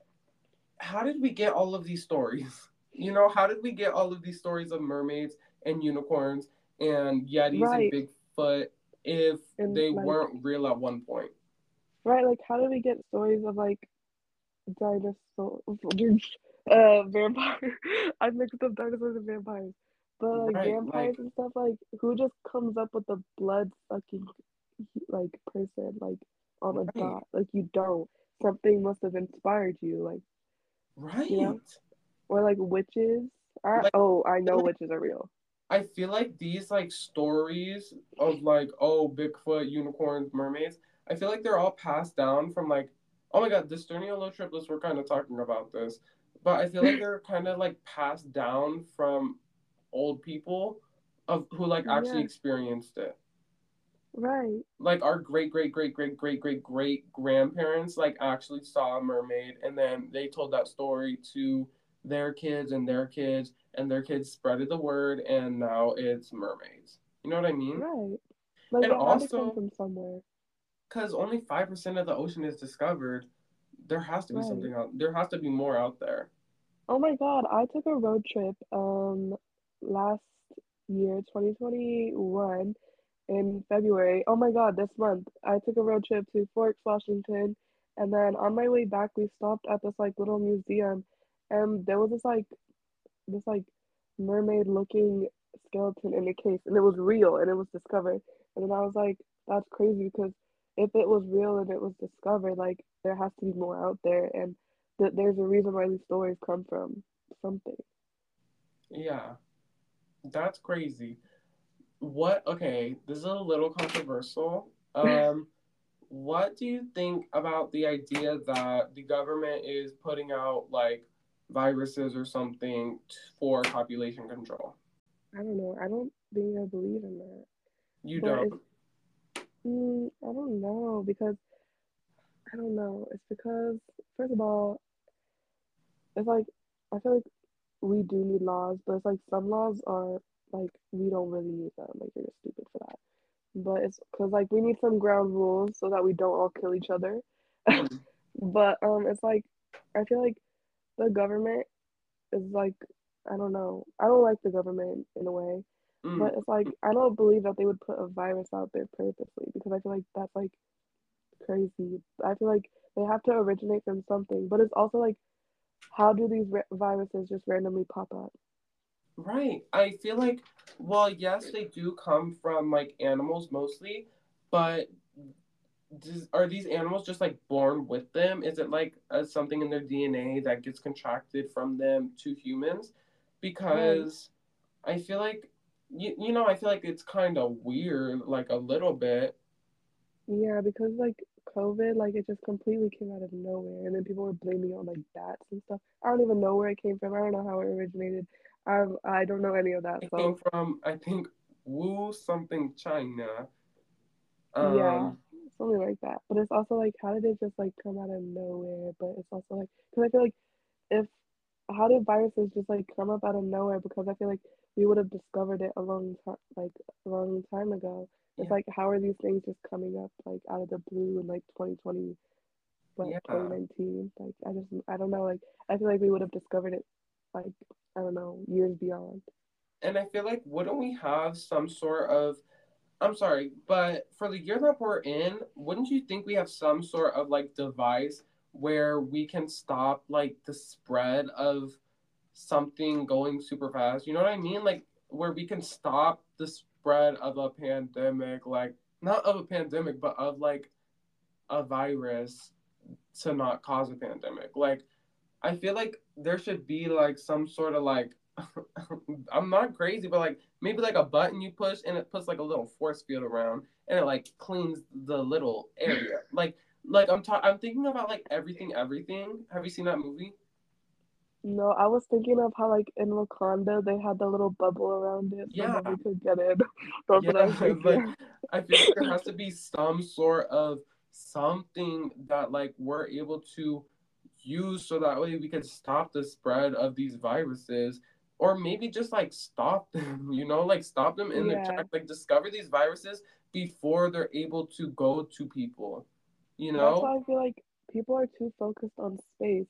how did we get all of these stories? You know, how did we get all of these stories of mermaids and unicorns and yetis Right. and Bigfoot if And, they like- weren't real at one point? Right? Like, how do we get stories of like dinosaur, uh, vampire? I mixed up dinosaurs and vampires, but like Right, vampires like- and stuff. Like, who just comes up with the blood sucking like person like on a Right. dot? Like, you don't. Something must have inspired you. Like. Right. Yeah. Or like witches. I, Like- oh, I know witches are real. I feel like these like stories of like oh Bigfoot, unicorns, mermaids. I feel like they're all passed down from like oh my god, the Sturniolo triplets were kind of talking about this, but I feel like they're kind of like passed down from old people of who like oh, actually Yeah. experienced it. Right. Like our great great great great great great great grandparents like actually saw a mermaid and then they told that story to their kids and their kids and their kids spreaded the word and now it's mermaids. You know what I mean? Right. Like And it had to come also- from somewhere. Because only 5% of the ocean is discovered. There has to be Right. something out. There has to be more out there. Oh my God, I took a road trip um last year, 2021, in February. Oh my God, this month. I took a road trip to Forks, Washington, and then on my way back we stopped at this like little museum and there was this like this like mermaid looking skeleton in a case and it was real and it was discovered. And then I was like, that's crazy because if it was real and it was discovered, like there has to be more out there and th- there's a reason why these stories come from something. Yeah. That's crazy. What, okay, this is a little controversial. Um, what do you think about the idea that the government is putting out like viruses or something t- for population control? I don't know. I don't think I believe in that. You But don't. mm, I don't know because I don't know. It's because first of all, it's like I feel like we do need laws, but it's like some laws are like we don't really need them. Like you're just stupid for that. But it's because like we need some ground rules so that we don't all kill each other. Mm. But um, it's like I feel like the government is like I don't know. I don't like the government in a way. Mm. But it's like I don't believe that they would put a virus out there purposely because I feel like that's like crazy. I feel like they have to originate from something. But it's also like, how do these viruses just randomly pop up? Right. I feel like, well, yes, they do come from like animals mostly, but does, are these animals just like born with them? Is it like uh, something in their DNA that gets contracted from them to humans? Because I feel like, you, you know, I feel like it's kind of weird, like a little bit. Yeah, because like COVID, like it just completely came out of nowhere, and then people were blaming it on like bats and stuff. I don't even know where it came from. I don't know how it originated. I I don't know any of that. It So came from, I think, Wu something China. Yeah. Something like that. But it's also like, how did it just like come out of nowhere? But it's also like, because I feel like if how did viruses just like come up out of nowhere? Because I feel like we would have discovered it a long time, like a long time ago. It's Yeah. like, how are these things just coming up like out of the blue in like 2020, what Yeah. 2019? Like I just I don't know. Like I feel like we would have discovered it like I don't know years beyond. And I feel like wouldn't we have some sort of I'm sorry, but for the year that we're in, wouldn't you think we have some sort of like device where we can stop like the spread of something going super fast? You know what I mean? Like where we can stop the spread of a pandemic, like not of a pandemic, but of like a virus to not cause a pandemic. Like I feel like there should be like some sort of like I'm not crazy, but like maybe like a button you push and it puts like a little force field around and it like cleans the little area. like like I'm ta- I'm thinking about like everything everything. Have you seen that movie? No, I was thinking of how like in Wakanda they had the little bubble around it so Yeah. nobody could get in. That's what I was thinking. like I feel like there has to be some sort of something that like we're able to use so that way we can stop the spread of these viruses or maybe just like stop them you know like stop them in Yeah. their track like discover these viruses before they're able to go to people you know? That's why I feel like people are too focused on space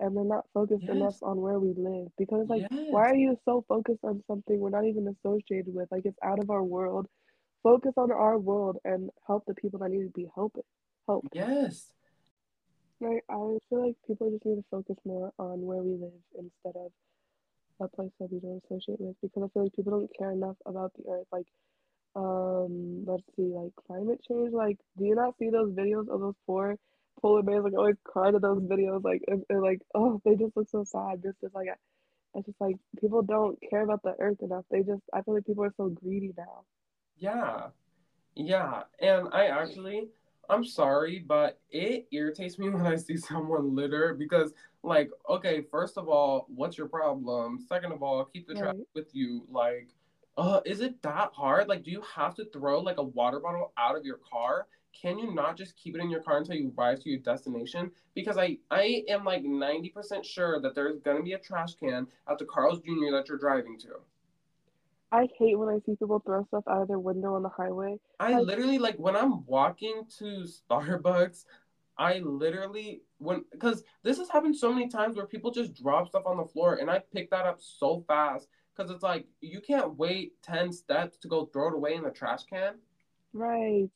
and they're not focused enough on where we live. Because like yes. why are you so focused on something we're not even associated with? Like it's out of our world. Focus on our world and help the people that need to be helped. Help. yes Like I feel like people just need to focus more on where we live instead of a place that we don't associate with because I feel like people don't care enough about the earth. Like, um, let's see, like climate change. Like, do you not see those videos of those poor polar bears like always cry to those videos? Like, and, and like, oh, they just look so sad. Just as like, it's just like people don't care about the earth enough. They just, I feel like people are so greedy now. Yeah. Yeah. And I actually, I'm sorry, but it irritates me when I see someone litter because, like, okay, first of all, what's your problem? Second of all, keep the trash Right. with you. Like, uh, is it that hard? Like, do you have to throw like a water bottle out of your car? can you not just keep it in your car until you arrive to your destination? Because I I am like ninety percent sure that there's gonna be a trash can at the Carl's Jr. that you're driving to. I hate when I see people throw stuff out of their window on the highway. I Like- literally like when I'm walking to Starbucks, I literally when because this has happened so many times where people just drop stuff on the floor and I pick that up so fast because it's like you can't wait 10 steps to go throw it away in the trash can. Right.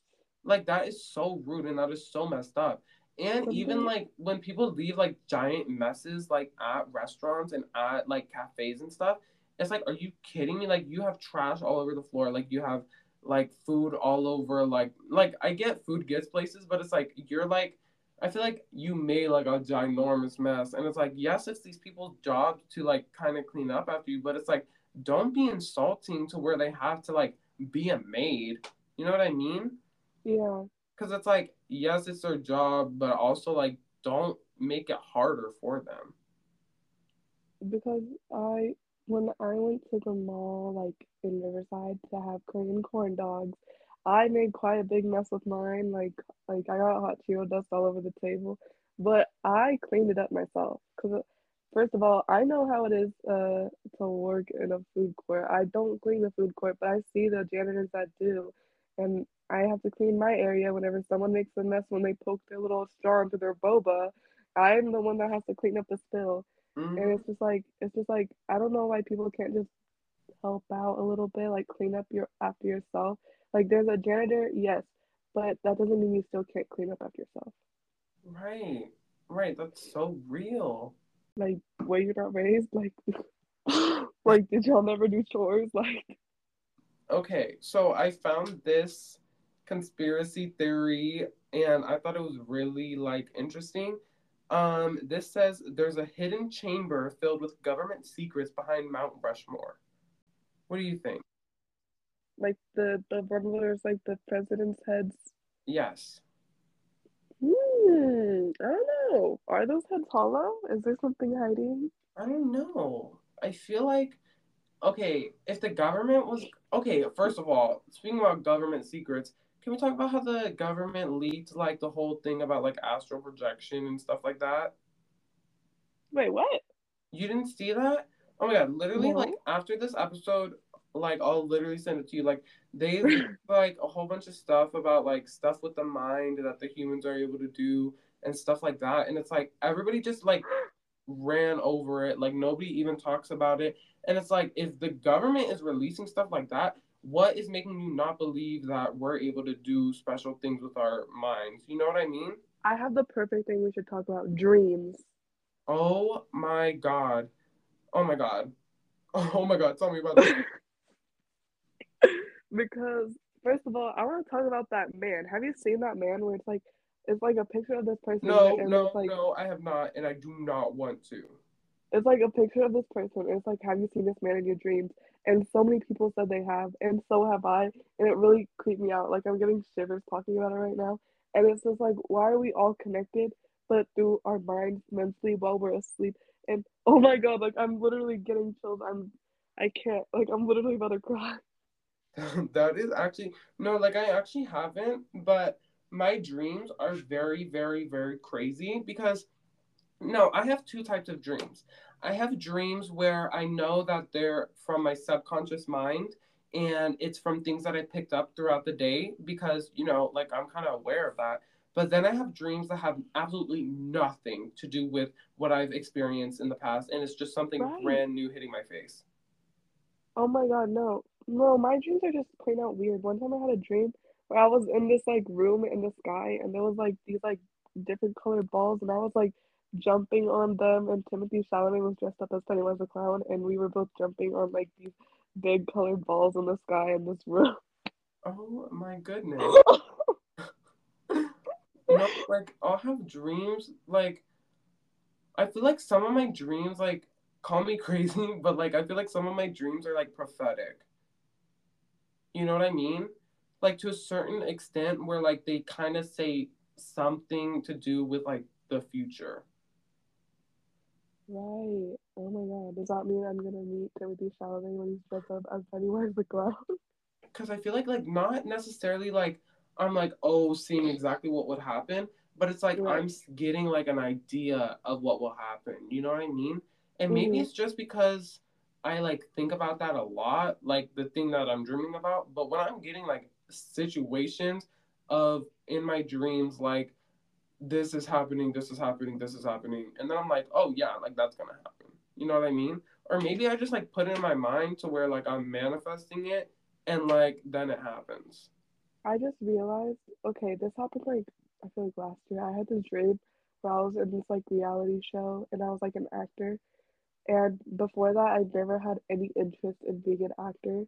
Like that is so rude and that is so messed up. And Something- even like when people leave like giant messes like at restaurants and at like cafes and stuff, it's like, are you kidding me? Like you have trash all over the floor. Like you have like food all over. Like like I get food gets places, but it's like you're like I feel like you made like a ginormous mess. And it's like, yes, it's these people's job to like kind of clean up after you, but it's like don't be insulting to where they have to like be a maid. You know what I mean? Yeah. because it's like yes it's their job but also like don't make it harder for them Because I, when I went to the mall, like in Riverside, to have Korean corn dogs, I made quite a big mess with mine. Like, like I got hot Cheeto dust all over the table, but I cleaned it up myself. Cause first of all, I know how it is uh to work in a food court. I don't clean the food court, but I see the janitors that do, and I have to clean my area whenever someone makes a mess when they poke their little straw into their boba. I'm the one that has to clean up the spill. And Mhm. it's just like it's just like I don't know why people can't just help out a little bit, like clean up your after yourself. Like there's a janitor, yes, but that doesn't mean you still can't clean up after yourself. right right that's so real Like where you're not raised? Like like did y'all never do chores? Like okay so i found this conspiracy theory and i thought it was really like interesting um this says there's a hidden chamber filled with government secrets behind mount rushmore what do you think like the the there's like the president's heads. yes Hmm, I don't know. Are those heads hollow? Is there something hiding? I don't know. I feel like okay, if the government was okay, first of all, speaking about government secrets, can we talk about how the government leaked like the whole thing about like astral projection and stuff like that? Wait, what? You didn't see that? Oh my god, literally like after this episode, like I'll literally send it to you. Like they leaked, like a whole bunch of stuff about like stuff with the mind that the humans are able to do and stuff like that. And it's like everybody just like ran over it. Like nobody even talks about it. And it's like if the government is releasing stuff like that, what is making you not believe that we're able to do special things with our minds? You know what I mean? I have the perfect thing we should talk about. Dreams. Oh my god. Oh my god. Oh my god, tell me about that. because first of all, I want to talk about that man. Have you seen that man where it's like it's like a picture of this person No, and no, it's like no, I have not, and I do not want to. It's like a picture of this person it's like have you seen this man in your dreams? And so many people said they have, and so have I, and it really creeped me out. Like I'm getting shivers talking about it right now. And it's just like, why are we all connected, but through our minds mentally while we're asleep? And oh my god, like I'm literally getting chills. I'm I can't like I'm literally about to cry. that is actually no, like I actually haven't, but my dreams are very, very, very crazy because no, I have two types of dreams. I have dreams where I know that they're from my subconscious mind and it's from things that I picked up throughout the day because, you know, like I'm kind of aware of that. But then I have dreams that have absolutely nothing to do with what I've experienced in the past and it's just something Right. brand new hitting my face. Oh my god, no. No, my dreams are just plain out weird. One time I had a dream where I was in this like room in the sky and there was like these like different colored balls and I was like jumping on them and Timothée Chalamet was dressed up as Pennywise the Clown and we were both jumping on like these big colored balls in the sky in this room. Oh my goodness. no, like I'll have dreams like I feel like some of my dreams like call me crazy, but like I feel like some of my dreams are like prophetic. You know what I mean? Like to a certain extent where like they kind of say something to do with like the future. Right. Oh my god. Does that mean I'm gonna meet Timothée Chalamet when he's dressed up as Pennywise the Clown? Cuz I feel like like not necessarily like I'm like, oh, seeing exactly what would happen. But it's like Right. I'm getting like an idea of what will happen. You know what I mean? And maybe Mhm. it's just because I like think about that a lot, like the thing that I'm dreaming about. But when I'm getting like situations of in my dreams, like this is happening, this is happening, this is happening, and then I'm like, oh yeah, like that's gonna happen. You know what I mean? Or maybe I just like put it in my mind to where like I'm manifesting it, and like then it happens. I just realized, okay, this happened like I feel like last year. I had this dream where I was in this like reality show and I was like an actor. And before that, I never had any interest in being an actor.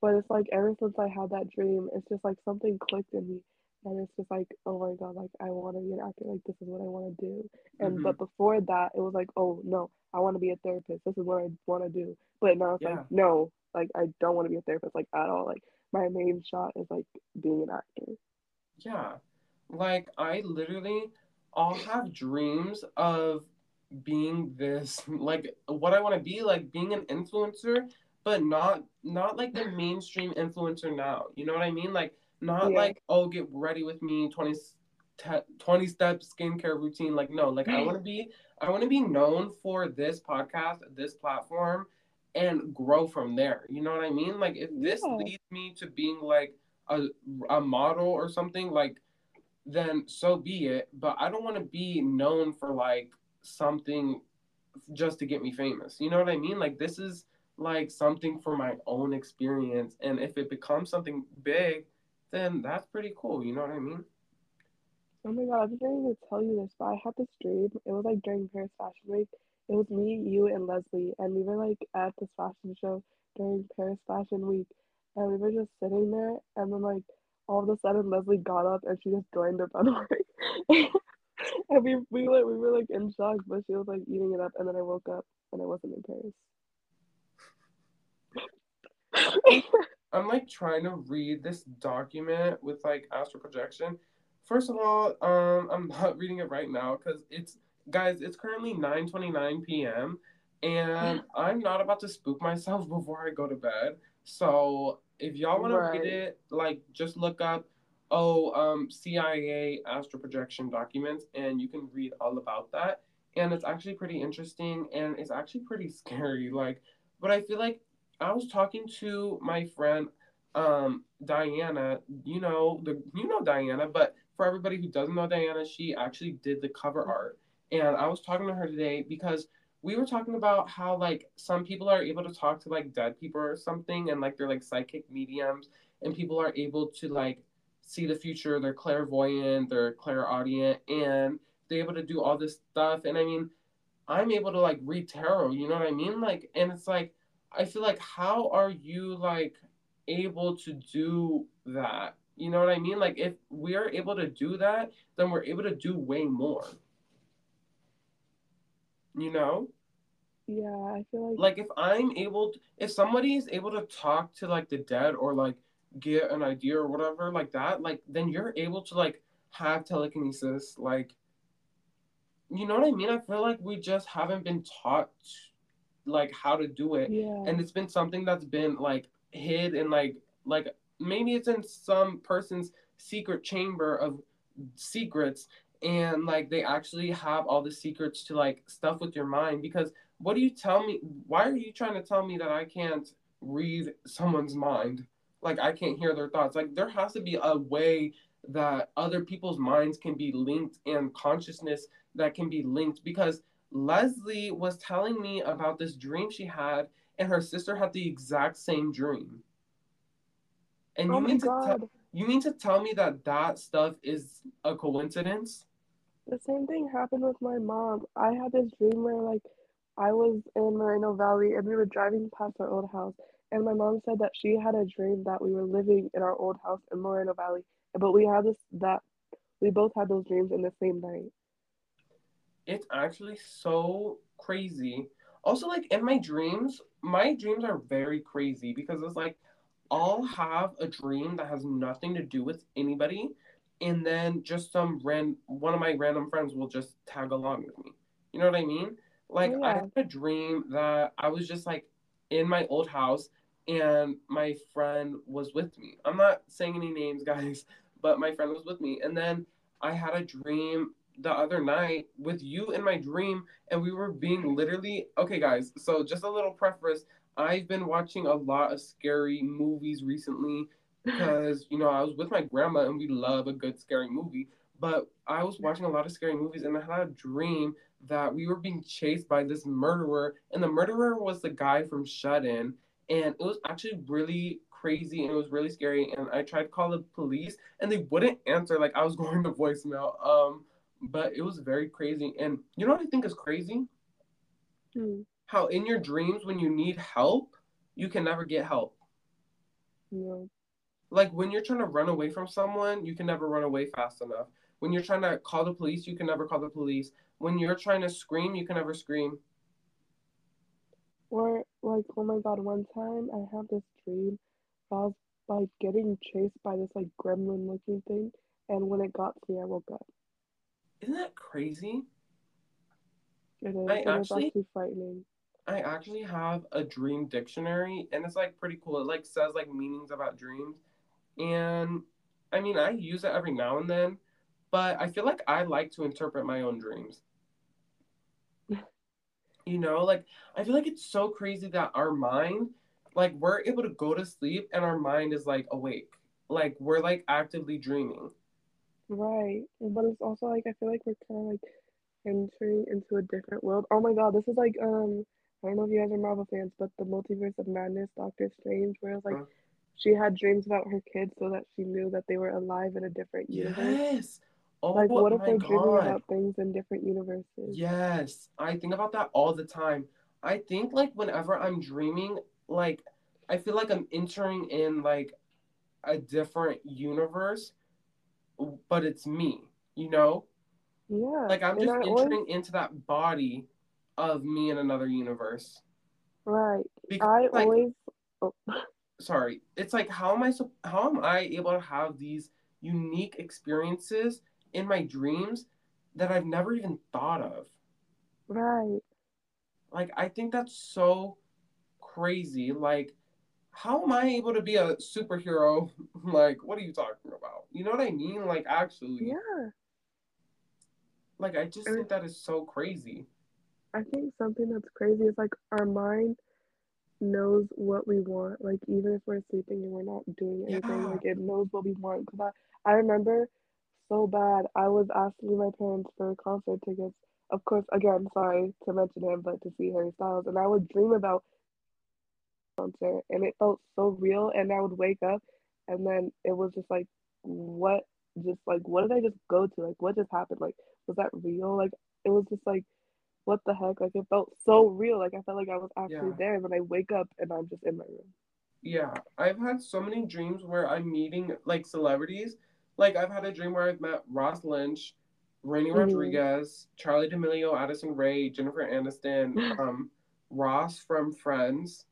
But it's like ever since I had that dream, it's just like something clicked in me. And it's just like, oh my God, like I want to be an actor. Like this is what I want to do. And Mhm. but before that, it was like, oh no, I want to be a therapist. This is what I want to do. But now it's Yeah. like, no, like I don't want to be a therapist like at all. Like my main shot is like being an actor. Yeah. Like I literally I'll have dreams of being this like what I want to be like being an influencer but not not like the mainstream influencer now. You know what I mean? Like not Yeah. like oh get ready with me 20 te- 20 step skincare routine like no like I want to be I want to be known for this podcast, this platform and grow from there. You know what I mean? Like if this Yeah. leads me to being like a a model or something like then so be it. But I don't want to be known for like something just to get me famous. You know what I mean? Like this is like something for my own experience, and if it becomes something big, then that's pretty cool. You know what I mean? Oh my God, I didn't even tell you this, but I had this dream. It was like during Paris Fashion Week. It was me, you, and Leslie, and we were like at this fashion show during Paris Fashion Week, and we were just sitting there, and then like all of a sudden Leslie got up and she just joined the runway, and we we were we were like in shock, but she was like eating it up, and then I woke up and I wasn't in Paris. I'm like trying to read this document with like astral projection. First of all, um, I'm not reading it right now because it's guys, it's currently 9:29 p.m. and I'm not about to spook myself before I go to bed. So if y'all want Right. to read it, like just look up oh um CIA astral projection documents and you can read all about that. And it's actually pretty interesting and it's actually pretty scary. Like, but I feel like I was talking to my friend um Diana, you know, the you know Diana, but for everybody who doesn't know Diana, she actually did the cover art. And I was talking to her today because we were talking about how like some people are able to talk to like dead people or something and like they're like psychic mediums and people are able to like see the future, they're clairvoyant, they're clairaudient and they're able to do all this stuff. And I mean, I'm able to like read tarot, you know what I mean? Like and it's like I feel like how are you like able to do that? You know what I mean? Like if we are able to do that, then we're able to do way more. You know? Yeah, I feel like Like if I'm able to, if somebody is able to talk to like the dead or like get an idea or whatever like that, like then you're able to like have telekinesis like you know what I mean? I feel like we just haven't been taught like how to do it. Yeah. and it's been something that's been like hid and like like maybe it's in some person's secret chamber of secrets. And like they actually have all the secrets to like stuff with your mind. Because what do you tell me why are you trying to tell me that i can't read someone's mind? Like i can't hear their thoughts. Like there has to be a way that other people's minds can be linked and consciousness that can be linked. Because leslie was telling me about this dream she had and her sister had the exact same dream and oh you mean to tell God. you mean to tell me that that stuff is a coincidence? The same thing happened with my mom. I had this dream where like I was in Moreno Valley and we were driving past our old house and my mom said that she had a dream that we were living in our old house in Moreno Valley. But we had this that we both had those dreams in the same night. It's actually so crazy. Also, like in my dreams, my dreams are very crazy because it's like I'll have a dream that has nothing to do with anybody, and then just some ran one of my random friends will just tag along with me. You know what I mean? Like Oh, I yeah. had a dream that I was just like in my old house and my friend was with me. I'm not saying any names, guys, but my friend was with me. And then I had a dream the other night with you in my dream, and we were being literally okay, guys. So just a little preface. I've been watching a lot of scary movies recently because you know I was with my grandma and we love a good scary movie. But I was watching a lot of scary movies and I had a dream that we were being chased by this murderer, and the murderer was the guy from Shut In, and it was actually really crazy and it was really scary. And I tried to call the police and they wouldn't answer. Like I was going to voicemail. Um, but it was very crazy. And you know what I think is crazy? Hmm. How in your dreams, when you need help, you can never get help. Yeah. Like when you're trying to run away from someone, you can never run away fast enough. When you're trying to call the police, you can never call the police. When you're trying to scream, you can never scream. Or like, oh my god, one time I had this dream. I was like getting chased by this like gremlin looking thing, and when it got to me, I woke up. Isn't that crazy? It is. I it is actually- actually frightening. I actually have a dream dictionary and it's like pretty cool. It like says like meanings about dreams. And I mean, I use it every now and then, but I feel like I like to interpret my own dreams. You know, like I feel like it's so crazy that our mind, like we're able to go to sleep and our mind is like awake. Like we're like actively dreaming. Right. But it's also like I feel like we're kind of like entering into a different world. Oh my god, this is like um I don't know if you guys are Marvel fans, but the Multiverse of Madness, Doctor Strange, where it's like Huh? she had dreams about her kids so that she knew that they were alive in a different universe. Yes. Oh Like what if we're dreaming about things in different universes? Yes, I think about that all the time. I think like whenever I'm dreaming, like I feel like I'm entering in like a different universe, but it's me, you know? Yeah. Like I'm just I always- entering into that body of me in another universe. right. Because I like always oh, sorry, it's like how am I so how am I able to have these unique experiences in my dreams that I've never even thought of? right. Like, I think that's so crazy. Like, how am I able to be a superhero? like, what are you talking about? You know what I mean? Like, actually, Yeah. like, I just And- think that is so crazy. I think something that's crazy is like our mind knows what we want. Like even if we're sleeping and we're not doing anything, Yeah. like it knows what we want. Cause I, I remember so bad. I was asking my parents for concert tickets. Of course, again, sorry to mention him, but to see Harry Styles, and I would dream about concert, and it felt so real. And I would wake up, and then it was just like, what? Just like, what did I just go to? Like, what just happened? Like, was that real? Like, it was just like what the heck? Like it felt so real. Like I felt like I was actually Yeah. there. And then I wake up and I'm just in my room. Yeah, I've had so many dreams where I'm meeting like celebrities. Like, I've had a dream where I've met Ross Lynch, Raini Mhm. Rodriguez, Charli D'Amelio, Addison Rae, Jennifer Aniston, um, Ross from Friends.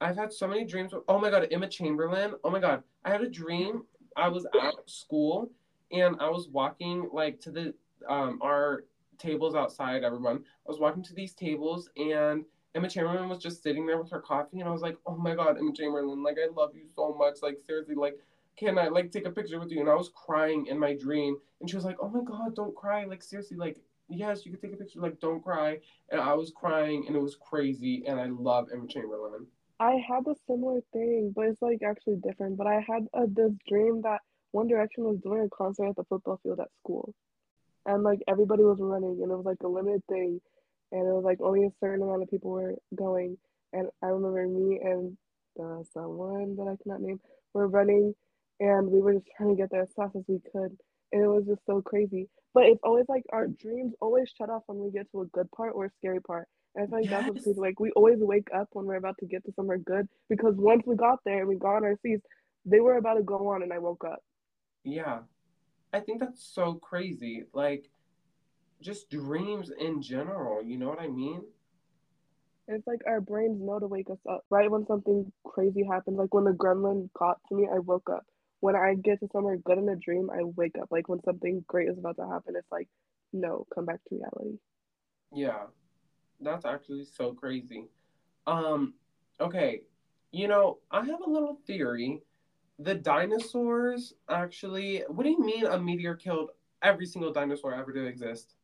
I've had so many dreams. With, oh my God, Emma Chamberlain. Oh my God, I had a dream. I was at school and I was walking like to the um our tables outside. Everyone, I was walking to these tables and Emma Chamberlain was just sitting there with her coffee, and I was like, oh my God, Emma Chamberlain, like I love you so much. Like seriously, like can I like take a picture with you? And I was crying in my dream, and she was like, oh my God, don't cry. Like seriously, like yes, you could take a picture. Like don't cry. And I was crying, and it was crazy. And I love Emma Chamberlain. I had a similar thing, but it's like actually different. But I had a, this dream that One Direction was doing a concert at the football field at school. And like everybody was running and it was like a limited thing and it was like only a certain amount of people were going. And I remember me and uh, someone that I cannot name were running and we were just trying to get there as fast as we could. And it was just so crazy. But it's always like our dreams always shut off when we get to a good part or a scary part. I feel like that's what's Yes. crazy. Like we always wake up when we're about to get to somewhere good because once we got there and we got on our seats, they were about to go on and I woke up. Yeah. I think that's so crazy. Like, just dreams in general. You know what I mean? It's like our brains know to wake us up. Right when something crazy happens, like when the gremlin got to me, I woke up. When I get to somewhere good in a dream, I wake up. Like when something great is about to happen, it's like, no, come back to reality. Yeah. That's actually so crazy. Um, okay. You know, I have a little theory the dinosaurs actually. What do you mean a meteor killed every single dinosaur ever to exist?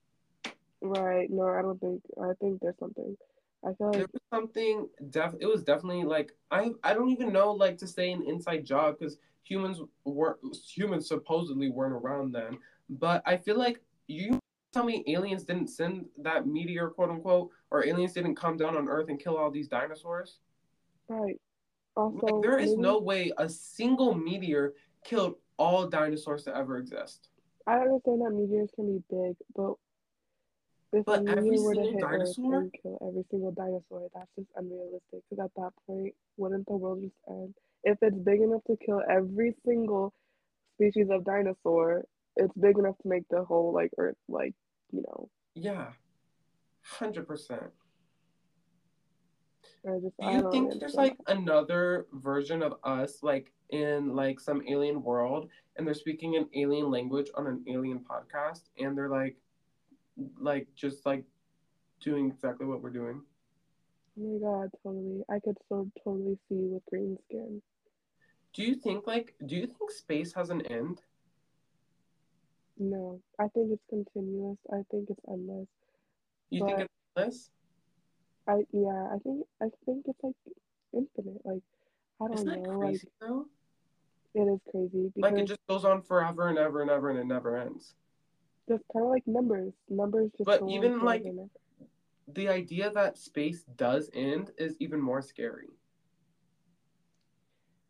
Right. No, I don't think. I think there's something. I feel like there was something. Def. It was definitely like I. I don't even know like to say an inside job because humans were humans supposedly weren't around then. But I feel like you tell me aliens didn't send that meteor, quote unquote, or aliens didn't come down on Earth and kill all these dinosaurs. right. Also, Like there is no way a single meteor killed all dinosaurs to ever exist. I understand that meteors can be big, but if But a meteor were to hit dinosaur? Earth and kill every single dinosaur, that's just unrealistic. Because at that point, wouldn't the world just end? If it's big enough to kill every single species of dinosaur, it's big enough to make the whole like Earth like you know. Yeah, hundred percent. Just Do you think there's like another version of us, like in like some alien world, and they're speaking an alien language on an alien podcast, and they're like, like just like doing exactly what we're doing? Oh my god, totally. I could so totally see with green skin. Do you think like, do you think space has an end? No, I think it's continuous. I think it's endless. You think But- it's endless? I yeah, I think I think it's like infinite. Like I don't Isn't that know. crazy though? It is crazy because Like it just goes on forever and ever and ever, and it never ends. just kind of like numbers. Numbers just But even, like. The idea that space does end is even more scary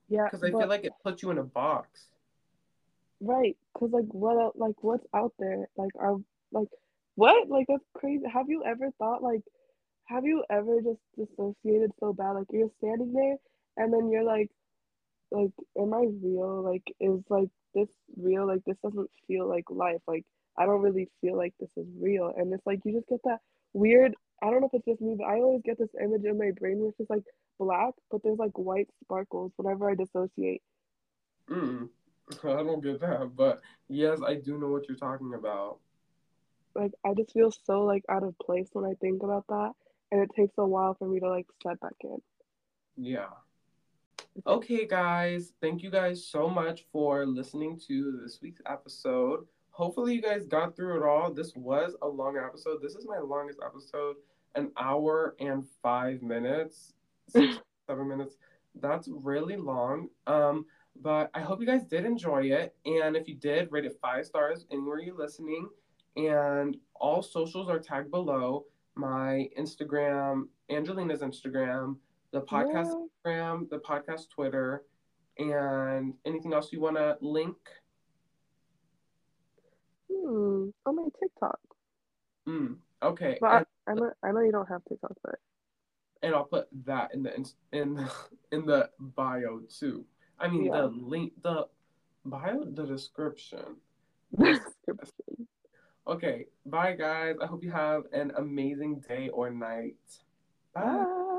yeah, because I but, feel like it puts you in a box. right, cause like what like what's out there? Like are like what? Like that's crazy. Have you ever thought like have you ever just dissociated so bad? Like you're standing there and then you're like like am I real? Like is like this real? Like this doesn't feel like life. Like I don't really feel like this is real. And it's like you just get that weird I don't know if it's just me, but I always get this image in my brain which is like black, but there's like white sparkles whenever I dissociate. Mm, I don't get that, but yes, I do know what you're talking about. Like I just feel so like out of place when I think about that. And it takes a while for me to like set back in. Yeah. Okay, guys, thank you guys so much for listening to this week's episode. Hopefully, you guys got through it all. This was a long episode. This is my longest episode, an hour and five minutes, six, seven minutes. That's really long. Um, but I hope you guys did enjoy it. And if you did, rate it five stars anywhere you're listening. And all socials are tagged below my Instagram, Angelina's Instagram, the podcast Yeah. Instagram, the podcast Twitter, and anything else you want to link? Hmm. On my TikTok. Mm, okay, and, I, I know I know you don't have TikTok, but and I'll put that in the in the, in the bio too. I mean Yeah. the link, the bio, the description. description. Okay, bye guys. I hope you have an amazing day or night. Bye.